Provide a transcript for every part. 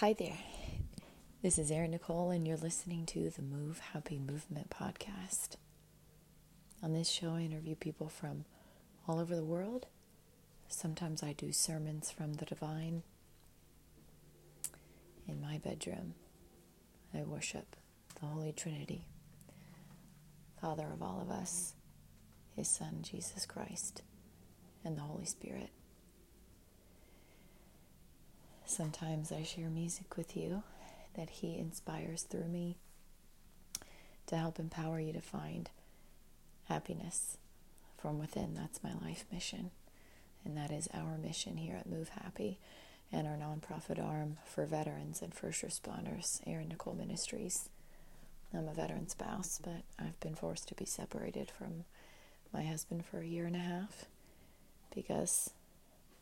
Hi there. This is Erin Nicole, and you're listening to the Move Happy Movement podcast. On this show, I interview people from all over the world. Sometimes I do sermons from the divine. In my bedroom, I worship the Holy Trinity, Father of all of us, His Son, Jesus Christ, and the Holy Spirit. Sometimes I share music with you that He inspires through me to help empower you to find happiness from within. That's my life mission. And that is our mission here at Move Happy and our nonprofit arm for veterans and first responders, Erin Nicole Ministries. I'm a veteran spouse, but I've been forced to be separated from my husband for a year and a half because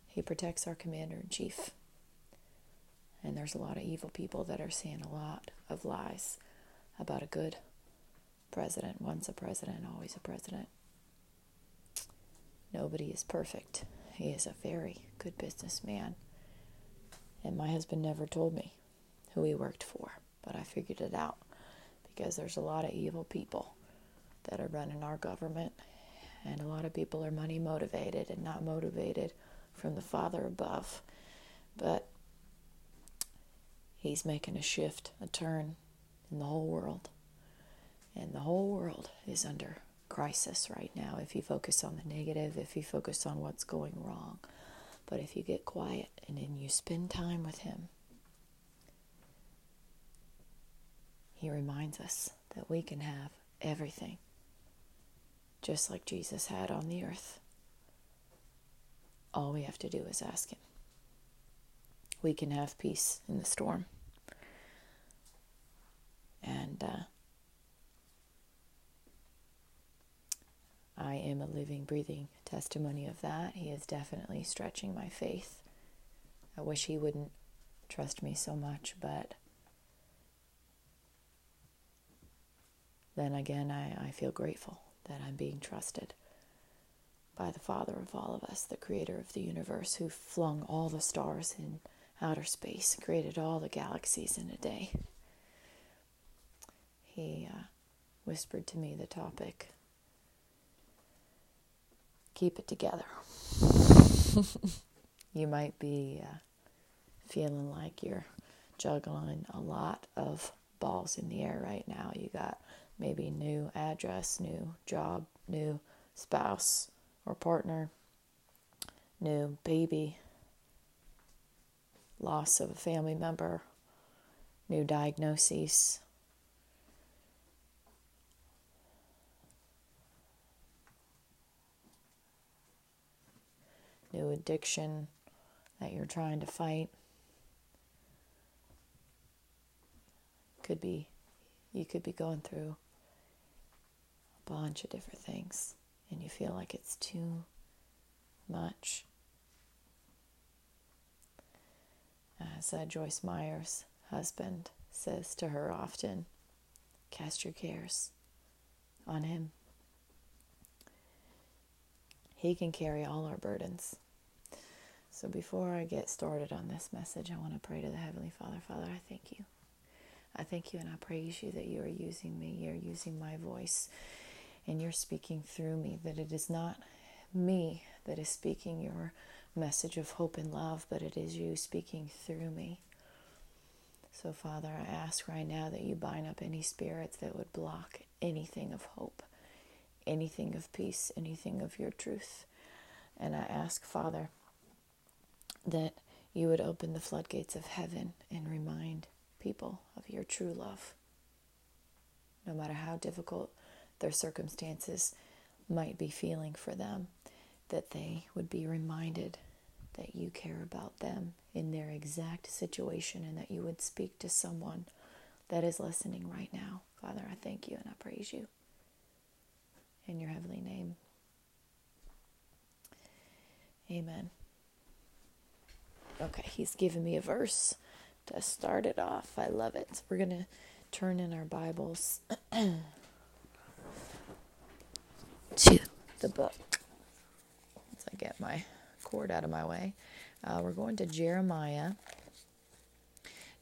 he protects our commander in chief. And there's a lot of evil people that are saying a lot of lies about a good president. Once a president, always a president. Nobody is perfect. He is a very good businessman. And my husband never told me who he worked for, but I figured it out because there's a lot of evil people that are running our government, and a lot of people are money motivated and not motivated from the Father above. But He's making a shift, a turn in the whole world. And the whole world is under crisis right now if you focus on the negative, if you focus on what's going wrong. But if you get quiet and then you spend time with Him, He reminds us that we can have everything just like Jesus had on the earth. All we have to do is ask Him. We can have peace in the storm. And uh, I am a living, breathing testimony of that. He is definitely stretching my faith. I wish he wouldn't trust me so much, but then again, I, I feel grateful that I'm being trusted by the Father of all of us, the creator of the universe, who flung all the stars in outer space, created all the galaxies in a day he uh, whispered to me the topic keep it together. you might be uh, feeling like you're juggling a lot of balls in the air right now. You got maybe new address, new job, new spouse or partner, new baby, loss of a family member, new diagnoses, new addiction that you're trying to fight. Could be, you could be going through a bunch of different things and you feel like it's too much. As uh, Joyce Meyer's husband says to her often, cast your cares on him. He can carry all our burdens. So before I get started on this message, I want to pray to the Heavenly Father. Father, I thank you. I thank you and I praise you that you are using me. You're using my voice and you're speaking through me, that it is not me that is speaking your message of hope and love, but it is you speaking through me. So, Father, I ask right now that you bind up any spirits that would block anything of hope, anything of peace, anything of your truth. And I ask, Father, that you would open the floodgates of heaven and remind people of your true love. No matter how difficult their circumstances might be feeling for them, that they would be reminded that you care about them in their exact situation and that you would speak to someone that is listening right now. Father, I thank you and I praise you in your heavenly name. Amen. Okay, he's given me a verse to start it off. I love it. We're going to turn in our Bibles to the book. Once I get my cord out of my way, uh, we're going to Jeremiah,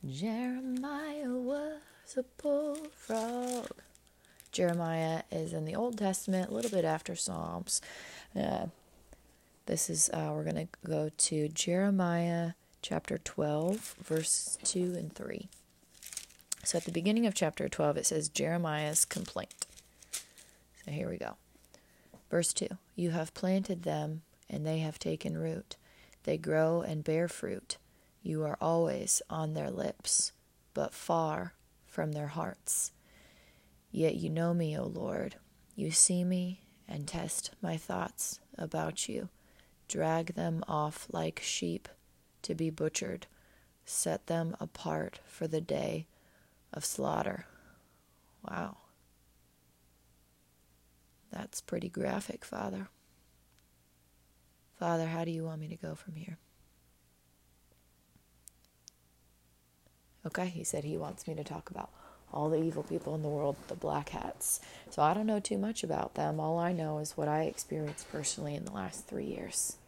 Jeremiah was a bullfrog. Jeremiah is in the Old Testament, a little bit after Psalms. Uh, this is, uh, we're going to go to Jeremiah chapter 12, verse 2 and 3. So at the beginning of chapter 12, it says Jeremiah's complaint. So here we go. Verse 2 You have planted them, and they have taken root. They grow and bear fruit. You are always on their lips, but far from their hearts. Yet you know me, O Lord. You see me and test my thoughts about you. Drag them off like sheep to be butchered. Set them apart for the day of slaughter. Wow. That's pretty graphic, Father. Father, how do you want me to go from here? Okay, he said he wants me to talk about all the evil people in the world, the black hats. So I don't know too much about them. All I know is what I experienced personally in the last three years.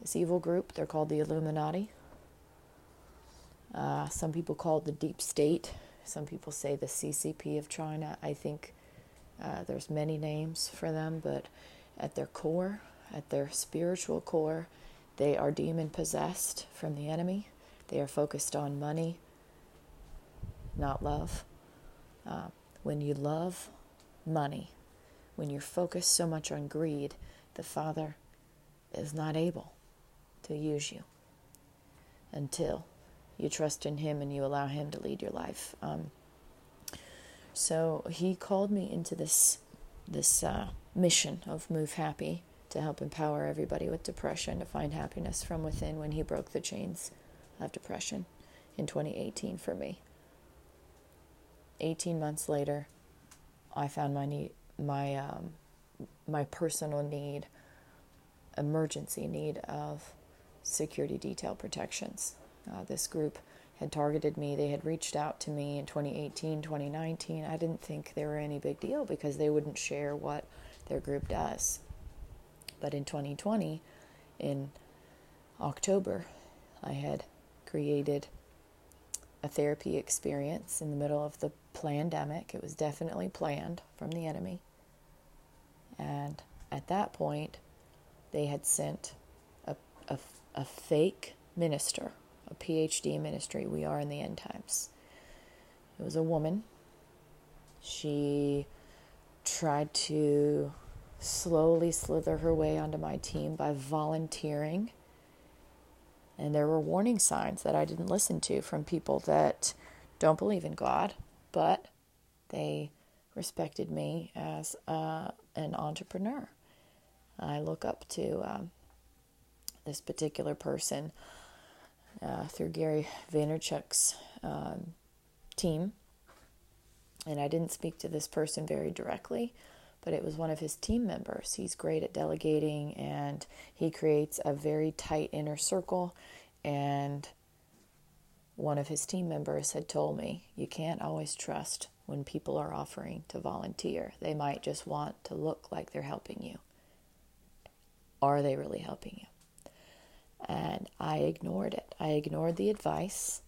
This evil group, they're called the Illuminati. Uh, some people call it the Deep State. Some people say the CCP of China. I think uh, there's many names for them, but at their core, at their spiritual core, they are demon possessed from the enemy. They are focused on money, not love. Uh, when you love money, when you're focused so much on greed, the Father is not able to use you until you trust in Him and you allow Him to lead your life. Um, so He called me into this this uh, mission of Move Happy to help empower everybody with depression to find happiness from within when He broke the chains of depression in 2018 for me. 18 months later, I found my need, my um, my personal need, emergency need of security detail protections. Uh, this group had targeted me. They had reached out to me in 2018, 2019. I didn't think they were any big deal because they wouldn't share what their group does. But in 2020, in October, I had created a therapy experience in the middle of the pandemic. It was definitely planned from the enemy. And at that point, they had sent a, a, a fake minister, a PhD in ministry. We are in the end times. It was a woman. She tried to slowly slither her way onto my team by volunteering and there were warning signs that I didn't listen to from people that don't believe in God, but they respected me as uh, an entrepreneur. I look up to um, this particular person uh, through Gary Vaynerchuk's um, team. And I didn't speak to this person very directly, but it was one of his team members. He's great at delegating and he creates a very tight inner circle. And one of his team members had told me, You can't always trust when people are offering to volunteer. They might just want to look like they're helping you. Are they really helping you? And I ignored it. I ignored the advice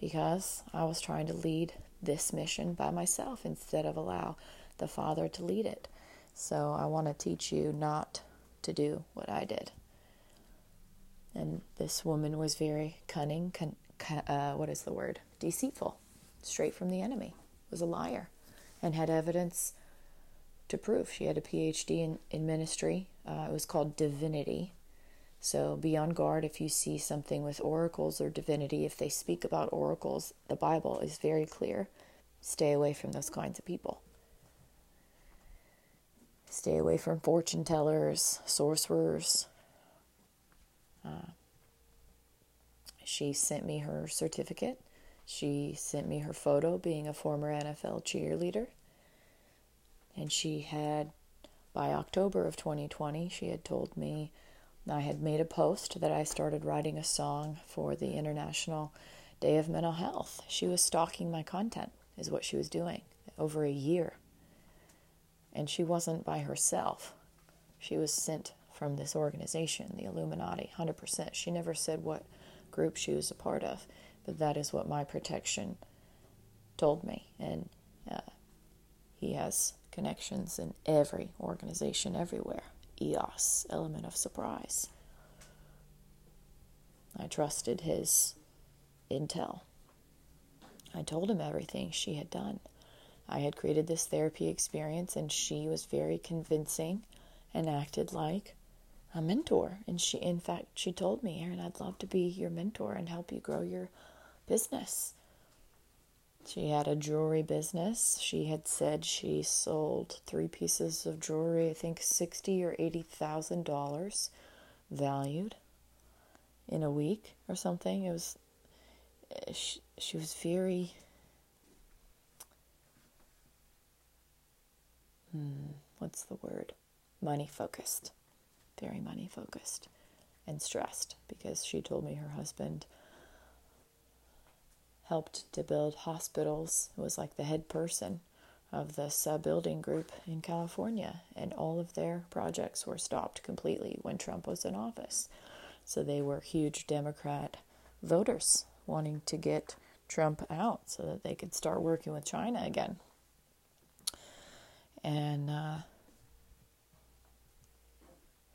because I was trying to lead this mission by myself instead of allow the Father to lead it. So I want to teach you not to do what I did. And this woman was very cunning, con, uh, what is the word? Deceitful, straight from the enemy, was a liar, and had evidence to prove. She had a PhD in, in ministry. Uh, it was called divinity. So be on guard if you see something with oracles or divinity. If they speak about oracles, the Bible is very clear. Stay away from those kinds of people. Stay away from fortune tellers, sorcerers. Uh, she sent me her certificate. She sent me her photo being a former NFL cheerleader. And she had, by October of 2020, she had told me I had made a post that I started writing a song for the International Day of Mental Health. She was stalking my content, is what she was doing, over a year. And she wasn't by herself. She was sent from this organization, the Illuminati, 100%. She never said what group she was a part of, but that is what my protection told me. And uh, he has connections in every organization everywhere. EOS, element of surprise. I trusted his intel. I told him everything she had done. I had created this therapy experience, and she was very convincing and acted like a mentor. And she, in fact, she told me, Erin, I'd love to be your mentor and help you grow your business. She had a jewelry business. She had said she sold three pieces of jewelry, I think sixty or eighty thousand dollars valued in a week or something. It was eh, she, she was very hmm, what's the word? Money focused. Very money focused and stressed because she told me her husband helped to build hospitals, it was like the head person of this uh, building group in California, and all of their projects were stopped completely when Trump was in office. So they were huge Democrat voters wanting to get Trump out so that they could start working with China again. And uh,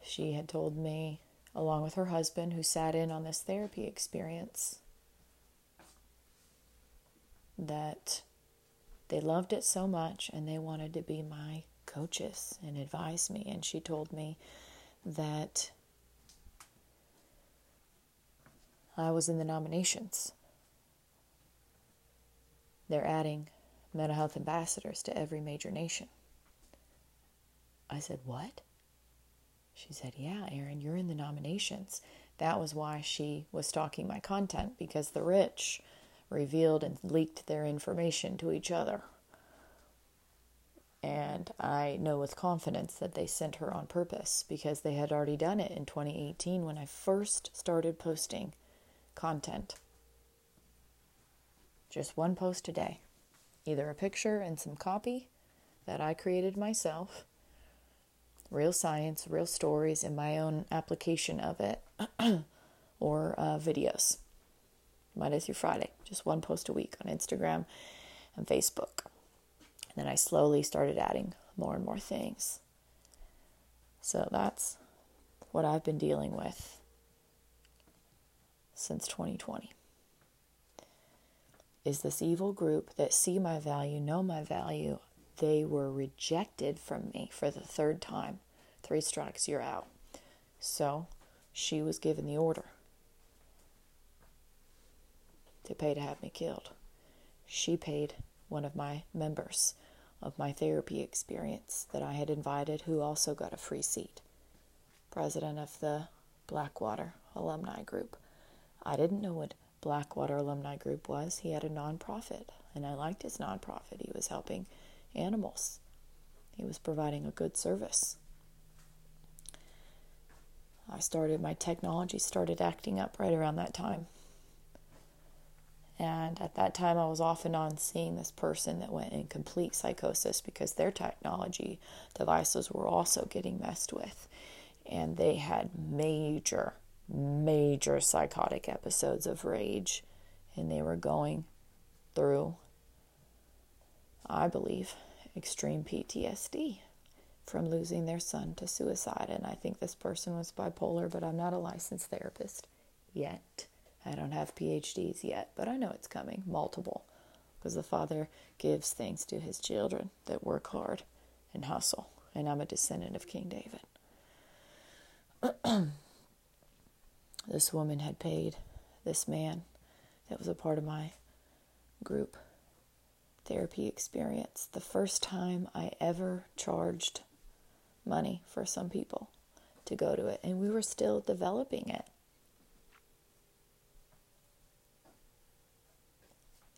she had told me, along with her husband, who sat in on this therapy experience, that they loved it so much and they wanted to be my coaches and advise me. And she told me that I was in the nominations. They're adding mental health ambassadors to every major nation. I said, What? She said, Yeah, Erin, you're in the nominations. That was why she was stalking my content because the rich revealed and leaked their information to each other. And I know with confidence that they sent her on purpose because they had already done it in 2018 when I first started posting content. Just one post a day, either a picture and some copy that I created myself, real science, real stories, and my own application of it, or uh, videos. Monday through Friday, just one post a week on Instagram and Facebook. And then I slowly started adding more and more things. So that's what I've been dealing with since 2020. Is this evil group that see my value, know my value, they were rejected from me for the third time. Three strikes, you're out. So she was given the order to pay to have me killed. She paid one of my members of my therapy experience that I had invited, who also got a free seat, president of the Blackwater Alumni Group. I didn't know what Blackwater Alumni Group was. He had a nonprofit, and I liked his nonprofit. He was helping animals, he was providing a good service. I started, my technology started acting up right around that time. And at that time, I was off and on seeing this person that went in complete psychosis because their technology devices were also getting messed with. And they had major, major psychotic episodes of rage. And they were going through, I believe, extreme PTSD from losing their son to suicide. And I think this person was bipolar, but I'm not a licensed therapist yet. I don't have PhDs yet, but I know it's coming, multiple, because the Father gives things to his children that work hard and hustle. And I'm a descendant of King David. this woman had paid this man that was a part of my group therapy experience the first time I ever charged money for some people to go to it. And we were still developing it.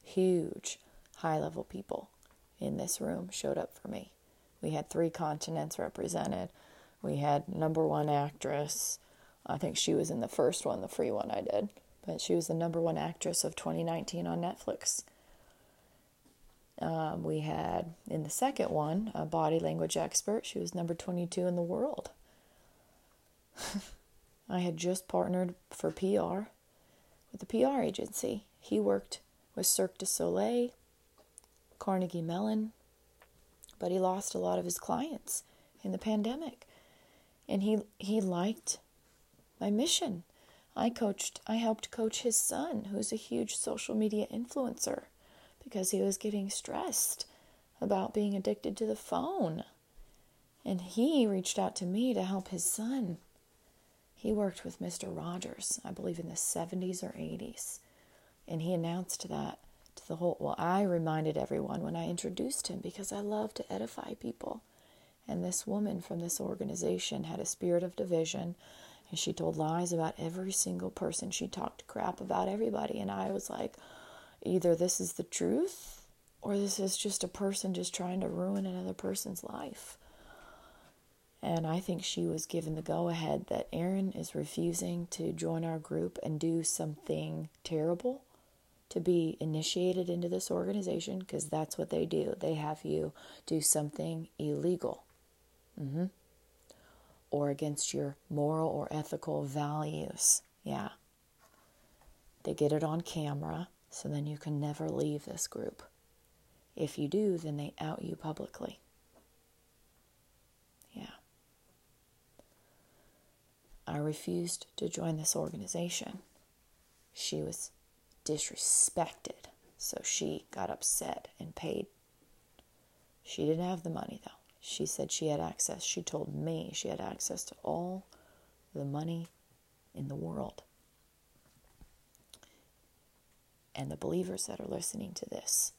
huge high level people in this room showed up for me. We had three continents represented. We had number one actress. I think she was in the first one, the free one I did, but she was the number one actress of 2019 on Netflix. Um, we had in the second one a body language expert. She was number 22 in the world. I had just partnered for PR with a PR agency. He worked with Cirque du Soleil, Carnegie Mellon, but he lost a lot of his clients in the pandemic. And he he liked my mission. I coached I helped coach his son, who's a huge social media influencer, because he was getting stressed about being addicted to the phone. And he reached out to me to help his son. He worked with Mr. Rogers, I believe in the 70s or 80s. And he announced that to the whole. Well, I reminded everyone when I introduced him because I love to edify people. And this woman from this organization had a spirit of division, and she told lies about every single person. She talked crap about everybody. And I was like, either this is the truth or this is just a person just trying to ruin another person's life. And I think she was given the go ahead that Erin is refusing to join our group and do something terrible to be initiated into this organization because that's what they do. They have you do something illegal mm-hmm. or against your moral or ethical values. Yeah. They get it on camera so then you can never leave this group. If you do, then they out you publicly. Yeah. I refused to join this organization. She was disrespected. So she got upset and paid. She didn't have the money though. She said she had access. She told me she had access to all the money in the world. And the believers that are listening to this,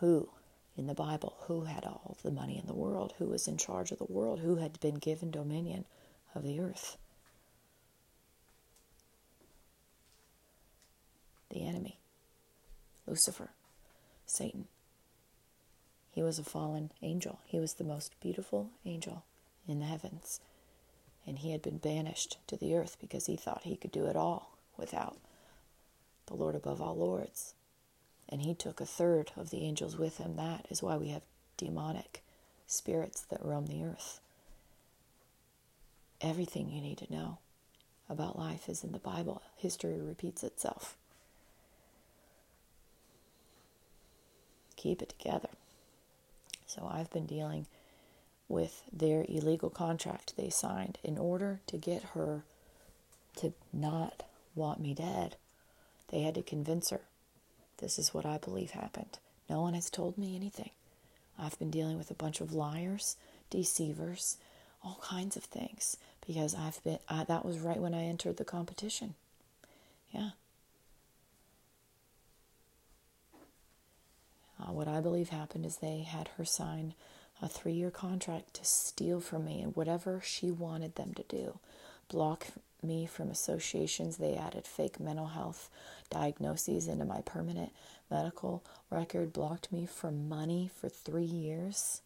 who in the Bible, who had all the money in the world, who was in charge of the world, who had been given dominion of the earth. the enemy, Lucifer, Satan. He was a fallen angel. He was the most beautiful angel in the heavens. And he had been banished to the earth because he thought he could do it all without the Lord above all lords. And he took a third of the angels with him. That is why we have demonic spirits that roam the earth. Everything you need to know about life is in the Bible. History repeats itself. keep it together. So I've been dealing with their illegal contract they signed in order to get her to not want me dead. They had to convince her. This is what I believe happened. No one has told me anything. I've been dealing with a bunch of liars, deceivers, all kinds of things because I've been I, that was right when I entered the competition. Yeah. Uh, what I believe happened is they had her sign a three year contract to steal from me and whatever she wanted them to do. Block me from associations. They added fake mental health diagnoses into my permanent medical record, blocked me from money for three years,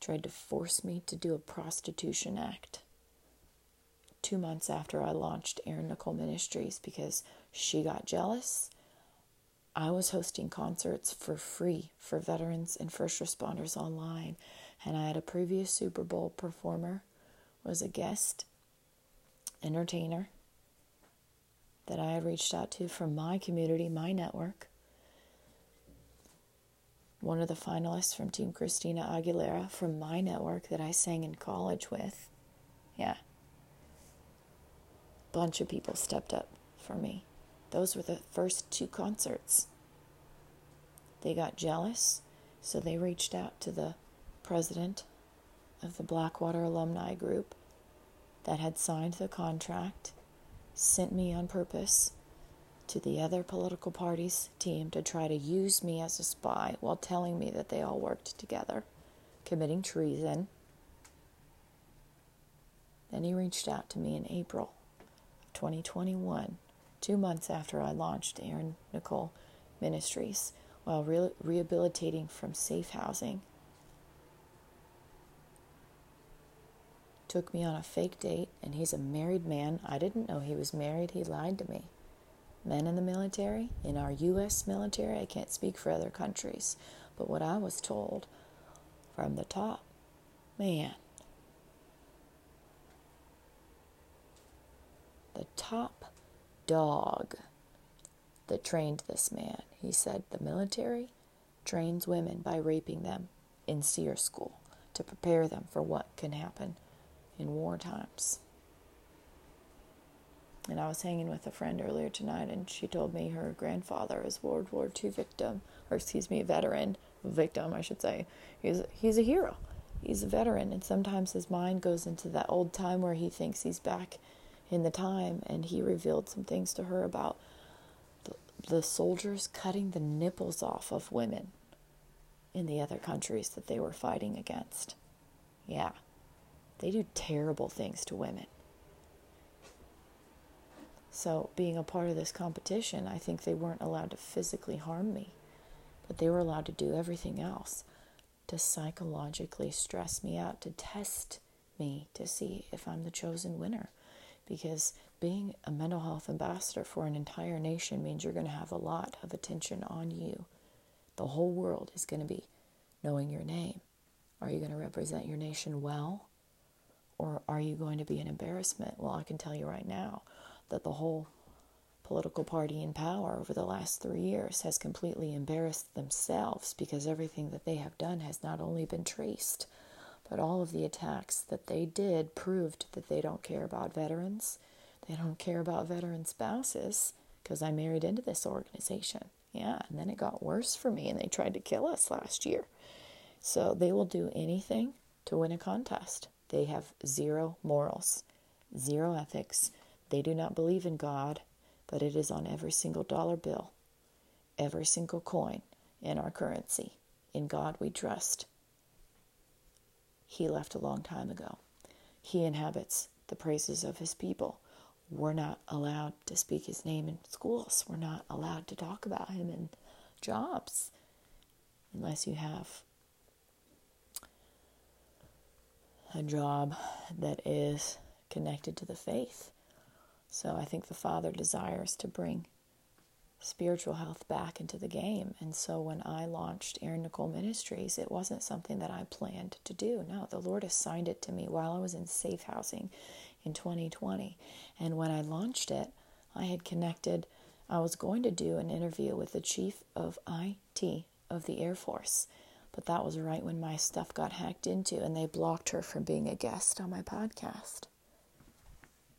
tried to force me to do a prostitution act. Two months after I launched Erin Nicole Ministries because she got jealous I was hosting concerts for free for veterans and first responders online, and I had a previous Super Bowl performer was a guest entertainer that I had reached out to from my community, my network. One of the finalists from Team Christina Aguilera from my network that I sang in college with. Yeah. Bunch of people stepped up for me. Those were the first two concerts. They got jealous, so they reached out to the president of the Blackwater Alumni Group that had signed the contract, sent me on purpose to the other political party's team to try to use me as a spy while telling me that they all worked together, committing treason. Then he reached out to me in April 2021 two months after I launched Erin Nicole Ministries while re- rehabilitating from safe housing. Took me on a fake date, and he's a married man. I didn't know he was married. He lied to me. Men in the military, in our U.S. military, I can't speak for other countries, but what I was told from the top, man, the top dog that trained this man. He said the military trains women by raping them in SERE school to prepare them for what can happen in war times. And I was hanging with a friend earlier tonight, and she told me her grandfather is World War II victim, or excuse me, veteran victim, I should say. He's he's a hero. He's a veteran, and sometimes his mind goes into that old time where he thinks he's back in the time, and he revealed some things to her about the, the soldiers cutting the nipples off of women in the other countries that they were fighting against. Yeah, they do terrible things to women. So, being a part of this competition, I think they weren't allowed to physically harm me, but they were allowed to do everything else to psychologically stress me out, to test me to see if I'm the chosen winner. Because being a mental health ambassador for an entire nation means you're going to have a lot of attention on you. The whole world is going to be knowing your name. Are you going to represent your nation well? Or are you going to be an embarrassment? Well, I can tell you right now that the whole political party in power over the last three years has completely embarrassed themselves because everything that they have done has not only been traced, but all of the attacks that they did proved that they don't care about veterans. They don't care about veteran spouses because I married into this organization. Yeah, and then it got worse for me and they tried to kill us last year. So they will do anything to win a contest. They have zero morals, zero ethics, they do not believe in God, but it is on every single dollar bill, every single coin in our currency. In God we trust. He left a long time ago. He inhabits the praises of his people. We're not allowed to speak his name in schools. We're not allowed to talk about him in jobs unless you have a job that is connected to the faith. So I think the Father desires to bring spiritual health back into the game. And so when I launched Erin Nicole Ministries, it wasn't something that I planned to do. No, the Lord assigned it to me while I was in safe housing in 2020. And when I launched it, I had connected, I was going to do an interview with the chief of IT of the Air Force. But that was right when my stuff got hacked into, and they blocked her from being a guest on my podcast.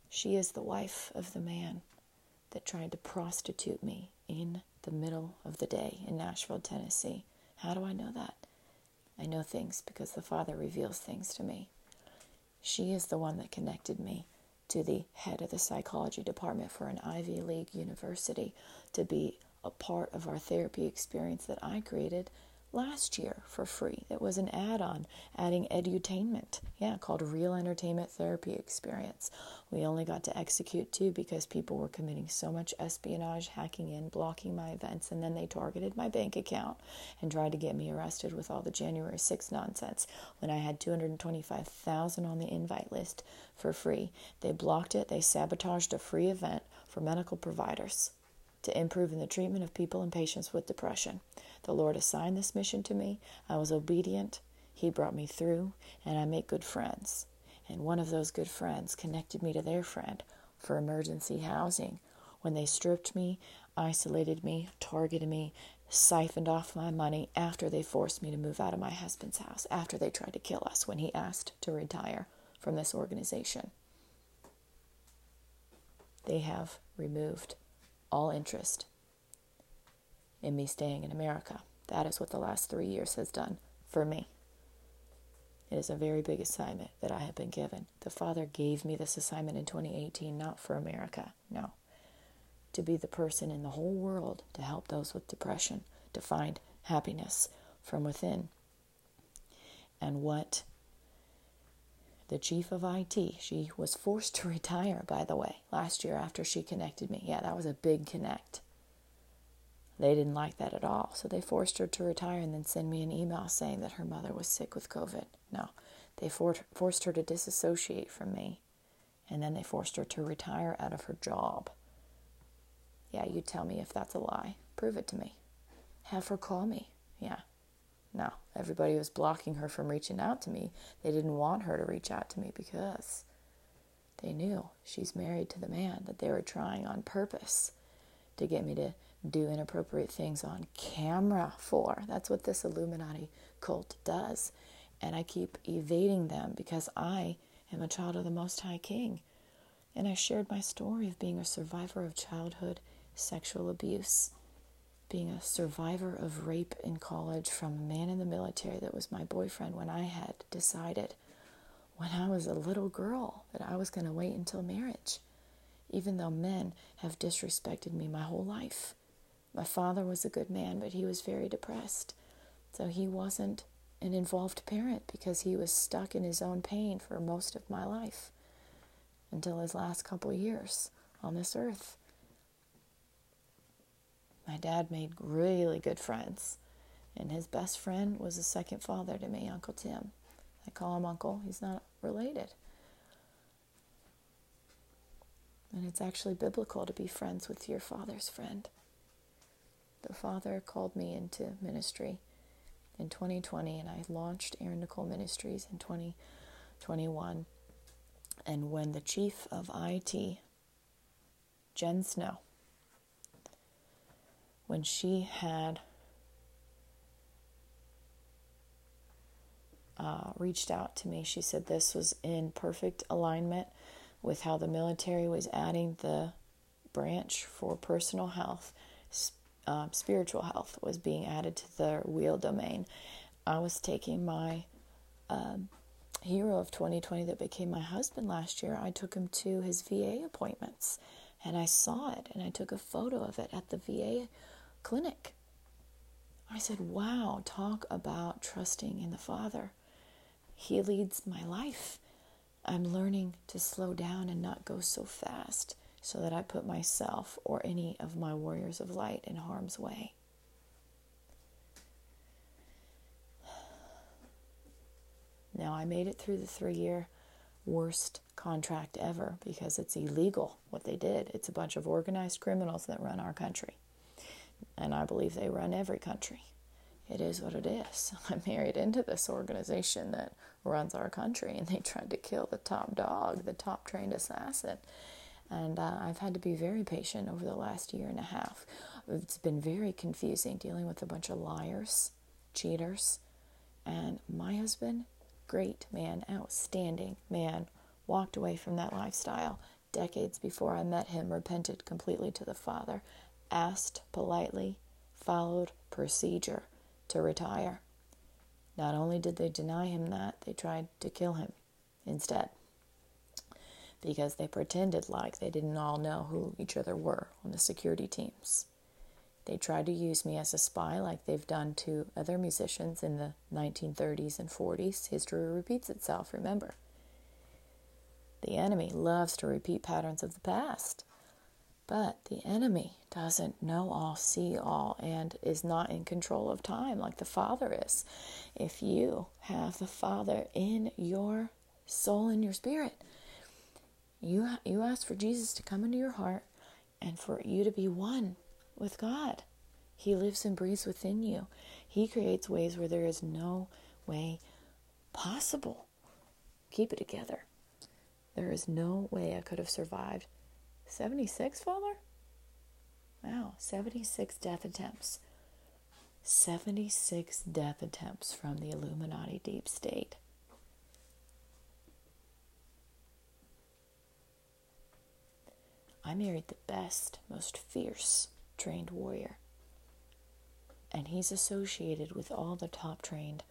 She is the wife of the man that tried to prostitute me in the middle of the day in Nashville, Tennessee. How do I know that? I know things because the Father reveals things to me. She is the one that connected me to the head of the psychology department for an Ivy League university to be a part of our therapy experience that I created last year for free. It was an add on adding edutainment, yeah, called Real Entertainment Therapy Experience. We only got to execute two because people were committing so much espionage, hacking in, blocking my events, and then they targeted my bank account and tried to get me arrested with all the January 6 nonsense when I had 225,000 on the invite list for free. They blocked it, they sabotaged a free event for medical providers to improve in the treatment of people and patients with depression. The Lord assigned this mission to me. I was obedient. He brought me through, and I make good friends. And one of those good friends connected me to their friend for emergency housing. When they stripped me, isolated me, targeted me, siphoned off my money after they forced me to move out of my husband's house, after they tried to kill us when he asked to retire from this organization. They have removed all interest in me staying in America. That is what the last three years has done for me. It is a very big assignment that I have been given. The Father gave me this assignment in 2018, not for America, no. To be the person in the whole world to help those with depression to find happiness from within. And what the chief of IT, she was forced to retire, by the way, last year after she connected me. Yeah, that was a big connect. They didn't like that at all. So they forced her to retire and then send me an email saying that her mother was sick with COVID. No, they for- forced her to disassociate from me. And then they forced her to retire out of her job. Yeah, you tell me if that's a lie. Prove it to me. Have her call me. Yeah. No, everybody was blocking her from reaching out to me. They didn't want her to reach out to me because they knew she's married to the man that they were trying on purpose to get me to do inappropriate things on camera for. That's what this Illuminati cult does. And I keep evading them because I am a child of the Most High King. And I shared my story of being a survivor of childhood sexual abuse, being a survivor of rape in college from a man in the military that was my boyfriend when I had decided when I was a little girl that I was going to wait until marriage, even though men have disrespected me my whole life. My father was a good man, but he was very depressed. So he wasn't an involved parent because he was stuck in his own pain for most of my life until his last couple years on this earth. My dad made really good friends, and his best friend was a second father to me, Uncle Tim. I call him Uncle, he's not related. And it's actually biblical to be friends with your father's friend. The Father called me into ministry in 2020, and I launched Erin Nicole Ministries in 2021. And when the chief of IT, Jen Snow, when she had uh, reached out to me, she said this was in perfect alignment with how the military was adding the branch for personal health um, spiritual health was being added to the wheel domain. I was taking my um, hero of 2020 that became my husband last year. I took him to his VA appointments and I saw it and I took a photo of it at the VA clinic. I said, Wow, talk about trusting in the Father. He leads my life. I'm learning to slow down and not go so fast so that I put myself or any of my warriors of light in harm's way. Now, I made it through the three year worst contract ever because it's illegal what they did. It's a bunch of organized criminals that run our country. And I believe they run every country. It is what it is. I married into this organization that runs our country, and they tried to kill the top dog, the top trained assassin. And uh, I've had to be very patient over the last year and a half. It's been very confusing dealing with a bunch of liars, cheaters. And my husband, great man, outstanding man, walked away from that lifestyle decades before I met him, repented completely to the Father, asked politely, followed procedure to retire. Not only did they deny him that, they tried to kill him instead because they pretended like they didn't all know who each other were on the security teams. They tried to use me as a spy like they've done to other musicians in the 1930s and 40s. History repeats itself, remember. The enemy loves to repeat patterns of the past. But the enemy doesn't know all, see all, and is not in control of time like the Father is. If you have the Father in your soul and your spirit, you, you ask for Jesus to come into your heart and for you to be one with God. He lives and breathes within you. He creates ways where there is no way possible. Keep it together. There is no way I could have survived. 76, Father? Wow, 76 death attempts. 76 death attempts from the Illuminati deep state. I married the best, most fierce trained warrior. And he's associated with all the top trained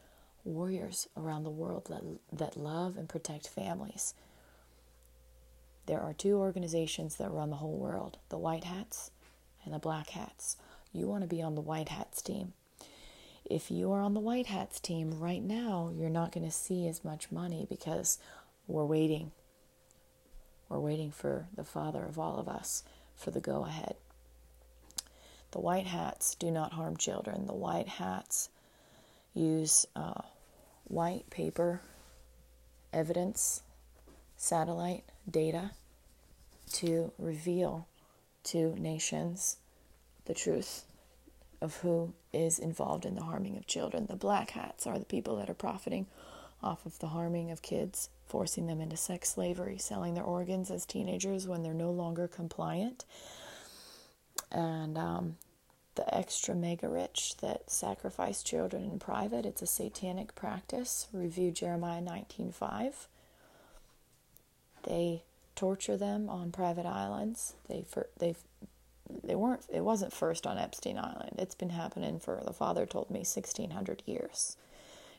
warriors around the world that, that love and protect families. There are two organizations that run the whole world the White Hats and the Black Hats. You want to be on the White Hats team. If you are on the White Hats team right now, you're not going to see as much money because we're waiting we're waiting for the Father of all of us for the go ahead. The white hats do not harm children. The white hats use uh, white paper evidence, satellite data to reveal to nations the truth of who is involved in the harming of children. The black hats are the people that are profiting off of the harming of kids forcing them into sex slavery, selling their organs as teenagers when they're no longer compliant. And um, the extra mega rich that sacrifice children in private. It's a satanic practice. Review Jeremiah 19:5. They torture them on private islands. They they they weren't it wasn't first on Epstein Island. It's been happening for the father told me 1600 years.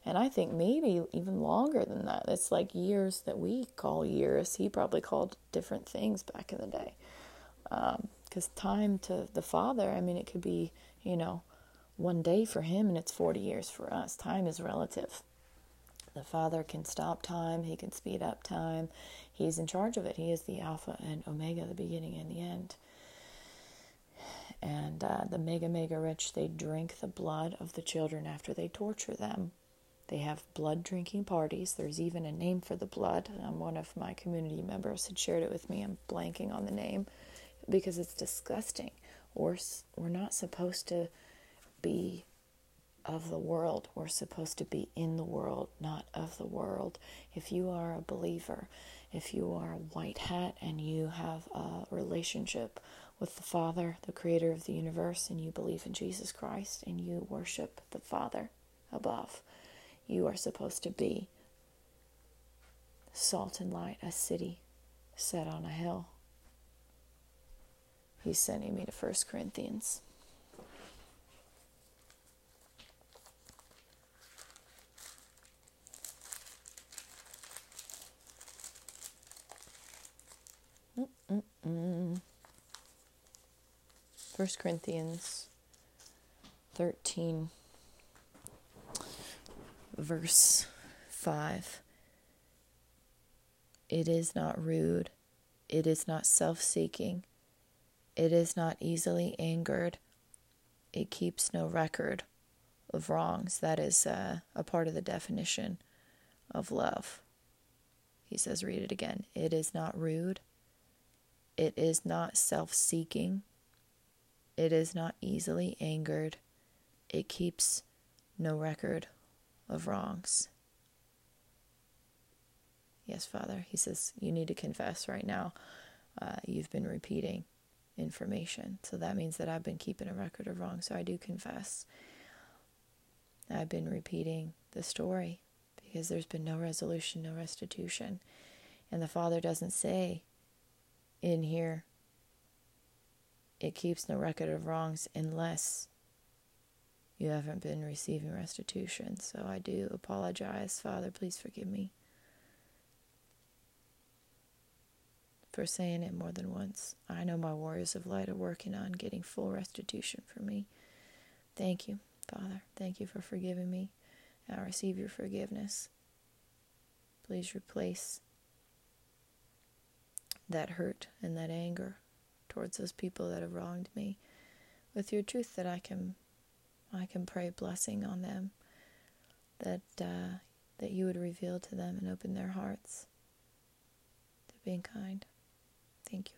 And I think maybe even longer than that. It's like years that we call years. He probably called different things back in the day. Because um, time to the Father, I mean, it could be, you know, one day for him and it's 40 years for us. Time is relative. The Father can stop time, He can speed up time. He's in charge of it. He is the Alpha and Omega, the beginning and the end. And uh, the mega, mega rich, they drink the blood of the children after they torture them they have blood drinking parties. There's even a name for the blood. Um, one of my community members had shared it with me. I'm blanking on the name because it's disgusting. We're, we're not supposed to be of the world. We're supposed to be in the world, not of the world. If you are a believer, if you are a white hat and you have a relationship with the Father, the creator of the universe, and you believe in Jesus Christ and you worship the Father above, you are supposed to be salt and light, a city set on a hill. He's sending me to First Corinthians. First Corinthians 13 verse 5. It is not rude, it is not self seeking, it is not easily angered, it keeps no record of wrongs. That is uh, a part of the definition of love. He says, read it again. It is not rude, it is not self seeking, it is not easily angered, it keeps no record of wrongs. Yes, Father. He says, You need to confess right now. Uh, you've been repeating information. So that means that I've been keeping a record of wrong. So I do confess. I've been repeating the story because there's been no resolution, no restitution. And the Father doesn't say in here, it keeps no record of wrongs unless you haven't been receiving restitution. So I do apologize. Father, please forgive me for saying it more than once. I know my warriors of light are working on getting full restitution for me. Thank you, Father. Thank you for forgiving me. I receive your forgiveness. Please replace that hurt and that anger towards those people that have wronged me with your truth that I can I can pray blessing on them, that uh, that you would reveal to them and open their hearts to being kind. Thank you,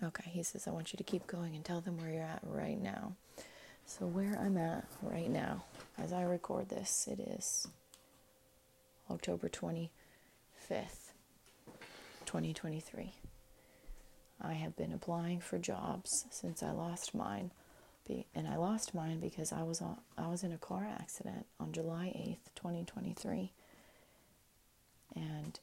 Father. Okay, he says, I want you to keep going and tell them where you're at right now. So, where I'm at right now, as I record this, it is October 25th, 2023. I have been applying for jobs since I lost mine. And I lost mine because I was on, I was in a car accident on July 8th, 2023. And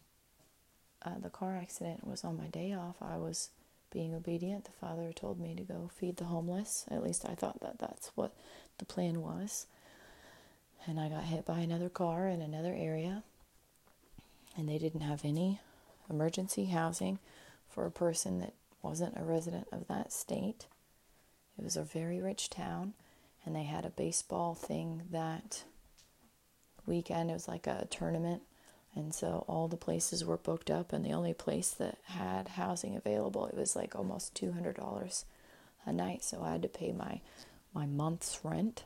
uh, the car accident was on my day off. I was being obedient. The father told me to go feed the homeless. At least I thought that that's what the plan was. And I got hit by another car in another area. And they didn't have any emergency housing for a person that wasn't a resident of that state. It was a very rich town, and they had a baseball thing that weekend. It was like a tournament, and so all the places were booked up, and the only place that had housing available, it was like almost two hundred dollars a night. So I had to pay my my month's rent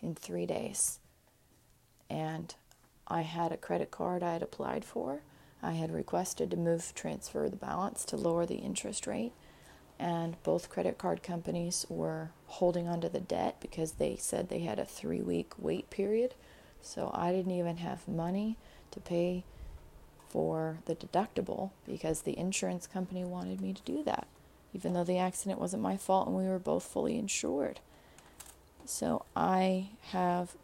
in three days, and I had a credit card I had applied for I had requested to move transfer the balance to lower the interest rate, and both credit card companies were holding onto the debt because they said they had a three week wait period. So I didn't even have money to pay for the deductible because the insurance company wanted me to do that. even though the accident wasn't my fault and we were both fully insured. So I have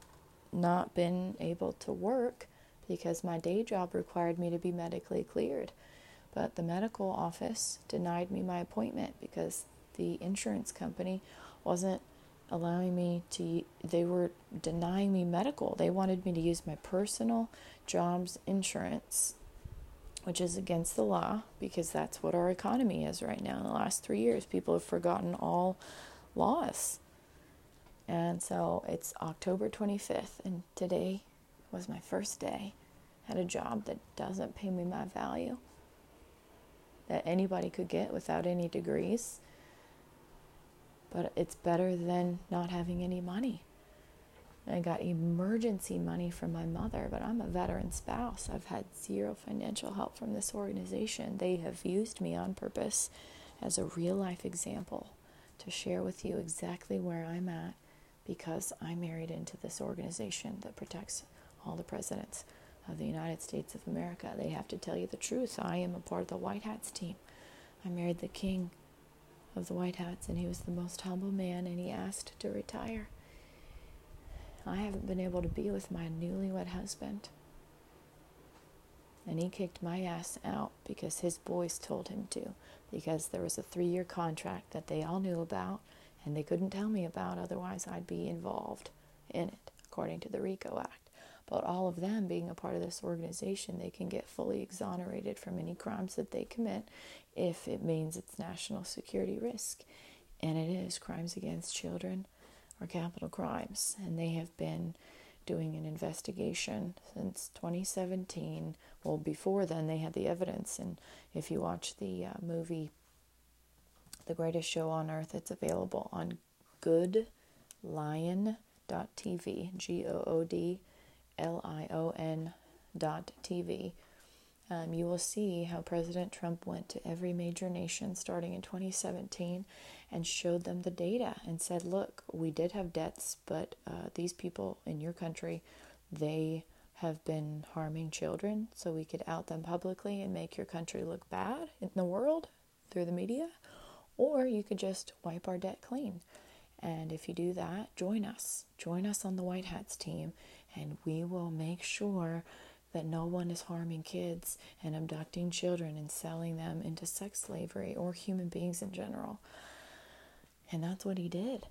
not been able to work because my day job required me to be medically cleared. But the medical office denied me my appointment because the insurance company wasn't allowing me to, they were denying me medical. They wanted me to use my personal jobs insurance, which is against the law because that's what our economy is right now. In the last three years, people have forgotten all laws. And so it's October 25th, and today was my first day at a job that doesn't pay me my value that anybody could get without any degrees. But it's better than not having any money. I got emergency money from my mother, but I'm a veteran spouse. I've had zero financial help from this organization. They have used me on purpose as a real life example to share with you exactly where I'm at because I'm married into this organization that protects all the presidents of the United States of America. They have to tell you the truth. I am a part of the White Hats team. I married the king of the White Hats, and he was the most humble man, and he asked to retire. I haven't been able to be with my newlywed husband. And he kicked my ass out because his boys told him to, because there was a three year contract that they all knew about and they couldn't tell me about, otherwise, I'd be involved in it, according to the RICO Act. But all of them being a part of this organization, they can get fully exonerated from any crimes that they commit if it means it's national security risk. And it is crimes against children or capital crimes. And they have been doing an investigation since 2017. Well, before then, they had the evidence. And if you watch the uh, movie The Greatest Show on Earth, it's available on goodlion.tv, G O O D L-I-O-N dot TV, um, you will see how President Trump went to every major nation starting in 2017 and showed them the data and said, look, we did have debts, but uh, these people in your country, they have been harming children, so we could out them publicly and make your country look bad in the world through the media, or you could just wipe our debt clean. And if you do that, join us. Join us on the White Hats team and we will make sure that no one is harming kids and abducting children and selling them into sex slavery or human beings in general. And that's what he did.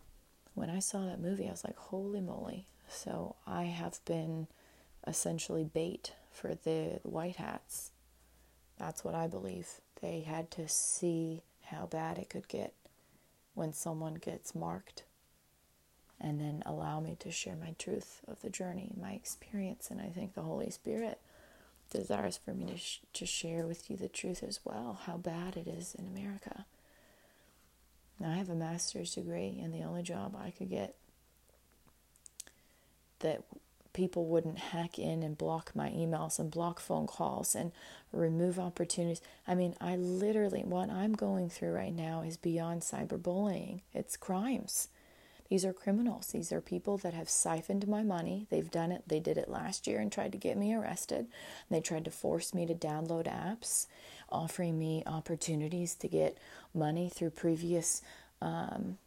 When I saw that movie, I was like, holy moly. So I have been essentially bait for the white hats. That's what I believe. They had to see how bad it could get when someone gets marked and then allow me to share my truth of the journey, my experience. And I think the Holy Spirit desires for me to, sh- to share with you the truth as well, how bad it is in America. Now, I have a master's degree, and the only job I could get that people wouldn't hack in and block my emails and block phone calls and remove opportunities. I mean, I literally, what I'm going through right now is beyond cyberbullying, it's crimes. These are criminals. These are people that have siphoned my money. They've done it. They did it last year and tried to get me arrested. They tried to force me to download apps, offering me opportunities to get money through previous, um,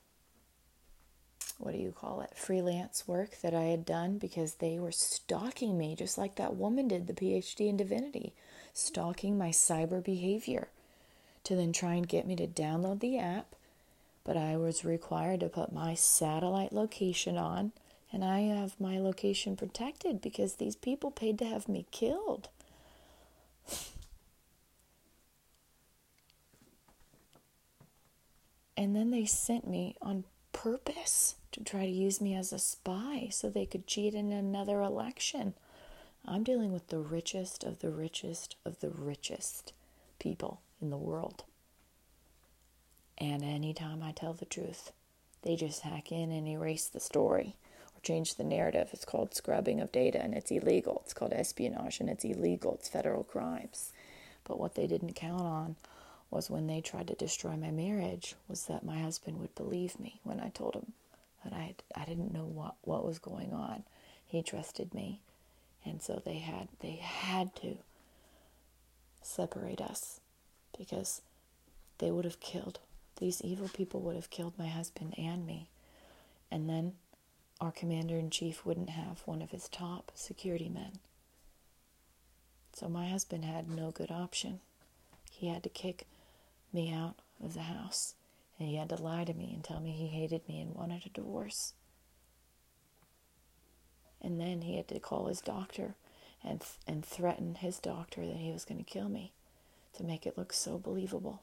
what do you call it, freelance work that I had done because they were stalking me, just like that woman did, the PhD in divinity, stalking my cyber behavior to then try and get me to download the app but I was required to put my satellite location on, and I have my location protected because these people paid to have me killed. and then they sent me on purpose to try to use me as a spy so they could cheat in another election. I'm dealing with the richest of the richest of the richest people in the world. And anytime I tell the truth, they just hack in and erase the story or change the narrative. It's called scrubbing of data and it's illegal. It's called espionage and it's illegal. It's federal crimes. But what they didn't count on was when they tried to destroy my marriage was that my husband would believe me when I told him that I I didn't know what what was going on. He trusted me. And so they had they had to separate us because they would have killed these evil people would have killed my husband and me. And then our commander in chief wouldn't have one of his top security men. So my husband had no good option. He had to kick me out of the house, and he had to lie to me and tell me he hated me and wanted a divorce. And then he had to call his doctor and and threaten his doctor that he was going to kill me to make it look so believable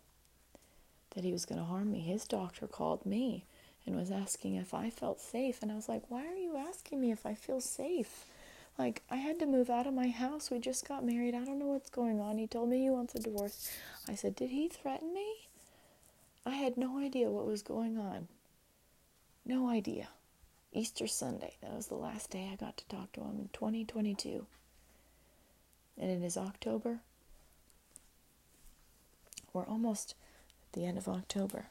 that he was going to harm me. His doctor called me and was asking if I felt safe. And I was like, Why are you asking me if I feel safe? Like, I had to move out of my house. We just got married. I don't know what's going on. He told me he wants a divorce. I said, Did he threaten me? I had no idea what was going on. No idea. Easter Sunday. That was the last day I got to talk to him in 2022. And it is October. We're almost the end of October.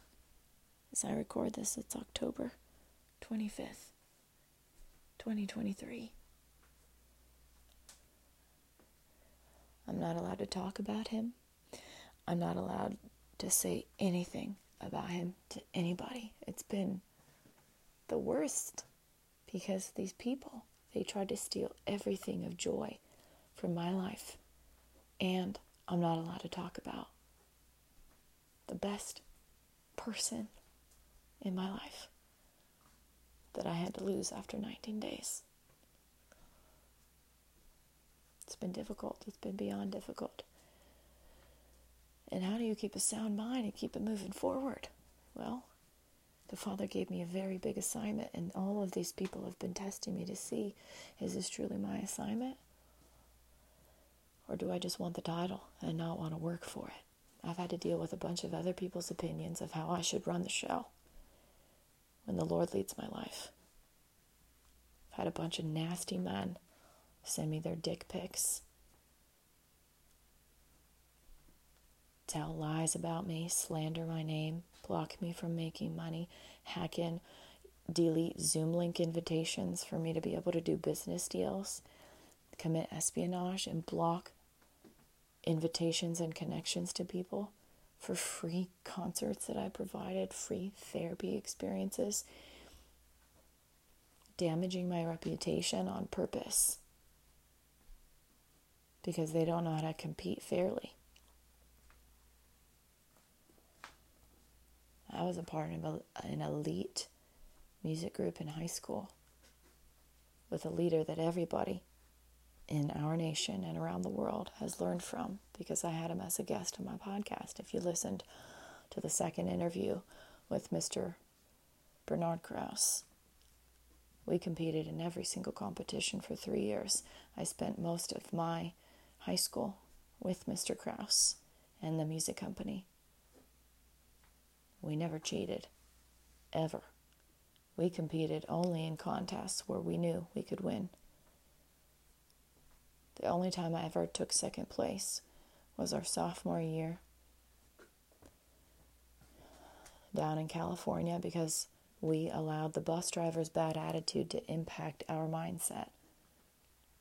As I record this, it's October 25th, 2023. I'm not allowed to talk about him. I'm not allowed to say anything about him to anybody. It's been the worst because these people, they tried to steal everything of joy from my life. And I'm not allowed to talk about the best person in my life that I had to lose after 19 days. It's been difficult. It's been beyond difficult. And how do you keep a sound mind and keep it moving forward? Well, the Father gave me a very big assignment, and all of these people have been testing me to see is this truly my assignment? Or do I just want the title and not want to work for it? I've had to deal with a bunch of other people's opinions of how I should run the show when the Lord leads my life. I've had a bunch of nasty men send me their dick pics, tell lies about me, slander my name, block me from making money, hack in, delete Zoom link invitations for me to be able to do business deals, commit espionage, and block invitations and connections to people for free concerts that I provided, free therapy experiences, damaging my reputation on purpose because they don't know how to compete fairly. I was a part of an elite music group in high school with a leader that everybody in our nation and around the world has learned from because I had him as a guest on my podcast. If you listened to the second interview with Mr. Bernard Krause, we competed in every single competition for three years. I spent most of my high school with Mr. Krause and the music company. We never cheated, ever. We competed only in contests where we knew we could win. The only time I ever took second place was our sophomore year down in California because we allowed the bus driver's bad attitude to impact our mindset.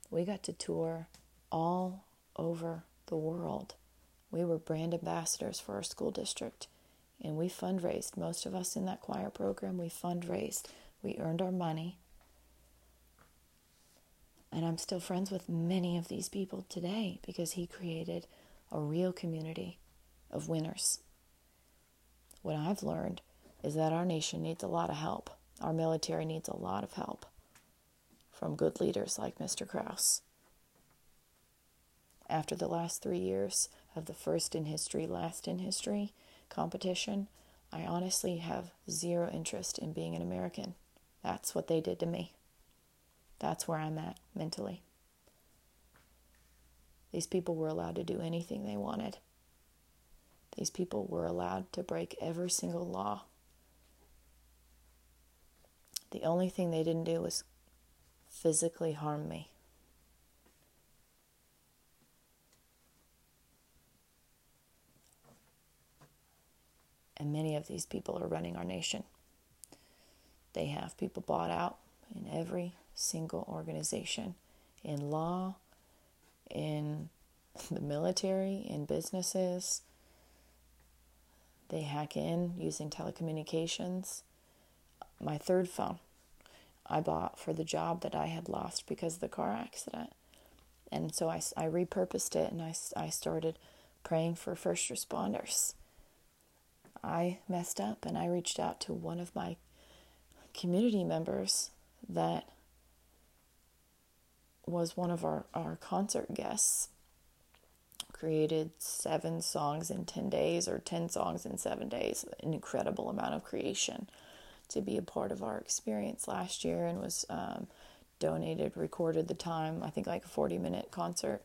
We got to tour all over the world. We were brand ambassadors for our school district and we fundraised. Most of us in that choir program, we fundraised. We earned our money. And I'm still friends with many of these people today because he created a real community of winners. What I've learned is that our nation needs a lot of help. Our military needs a lot of help from good leaders like Mr. Krause. After the last three years of the first in history, last in history competition, I honestly have zero interest in being an American. That's what they did to me. That's where I'm at mentally. These people were allowed to do anything they wanted. These people were allowed to break every single law. The only thing they didn't do was physically harm me. And many of these people are running our nation. They have people bought out in every single organization in law, in the military, in businesses. They hack in using telecommunications. My third phone I bought for the job that I had lost because of the car accident. And so I, I repurposed it and I, I started praying for first responders. I messed up and I reached out to one of my community members that was one of our, our concert guests. Created seven songs in 10 days or 10 songs in seven days, an incredible amount of creation to be a part of our experience last year and was um, donated, recorded the time, I think like a 40 minute concert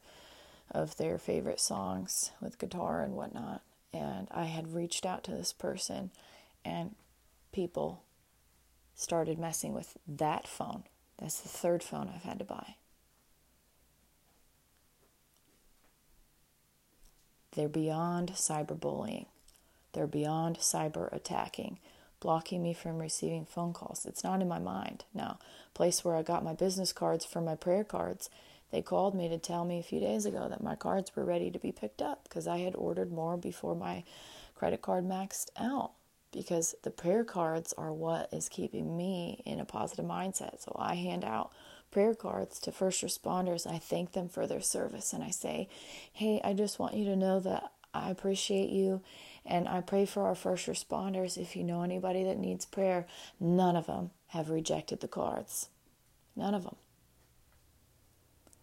of their favorite songs with guitar and whatnot. And I had reached out to this person, and people started messing with that phone. That's the third phone I've had to buy. They're beyond cyberbullying. They're beyond cyber attacking, blocking me from receiving phone calls. It's not in my mind. Now, place where I got my business cards for my prayer cards, they called me to tell me a few days ago that my cards were ready to be picked up because I had ordered more before my credit card maxed out. Because the prayer cards are what is keeping me in a positive mindset. So I hand out prayer cards to first responders. I thank them for their service and I say, Hey, I just want you to know that I appreciate you and I pray for our first responders. If you know anybody that needs prayer, none of them have rejected the cards. None of them.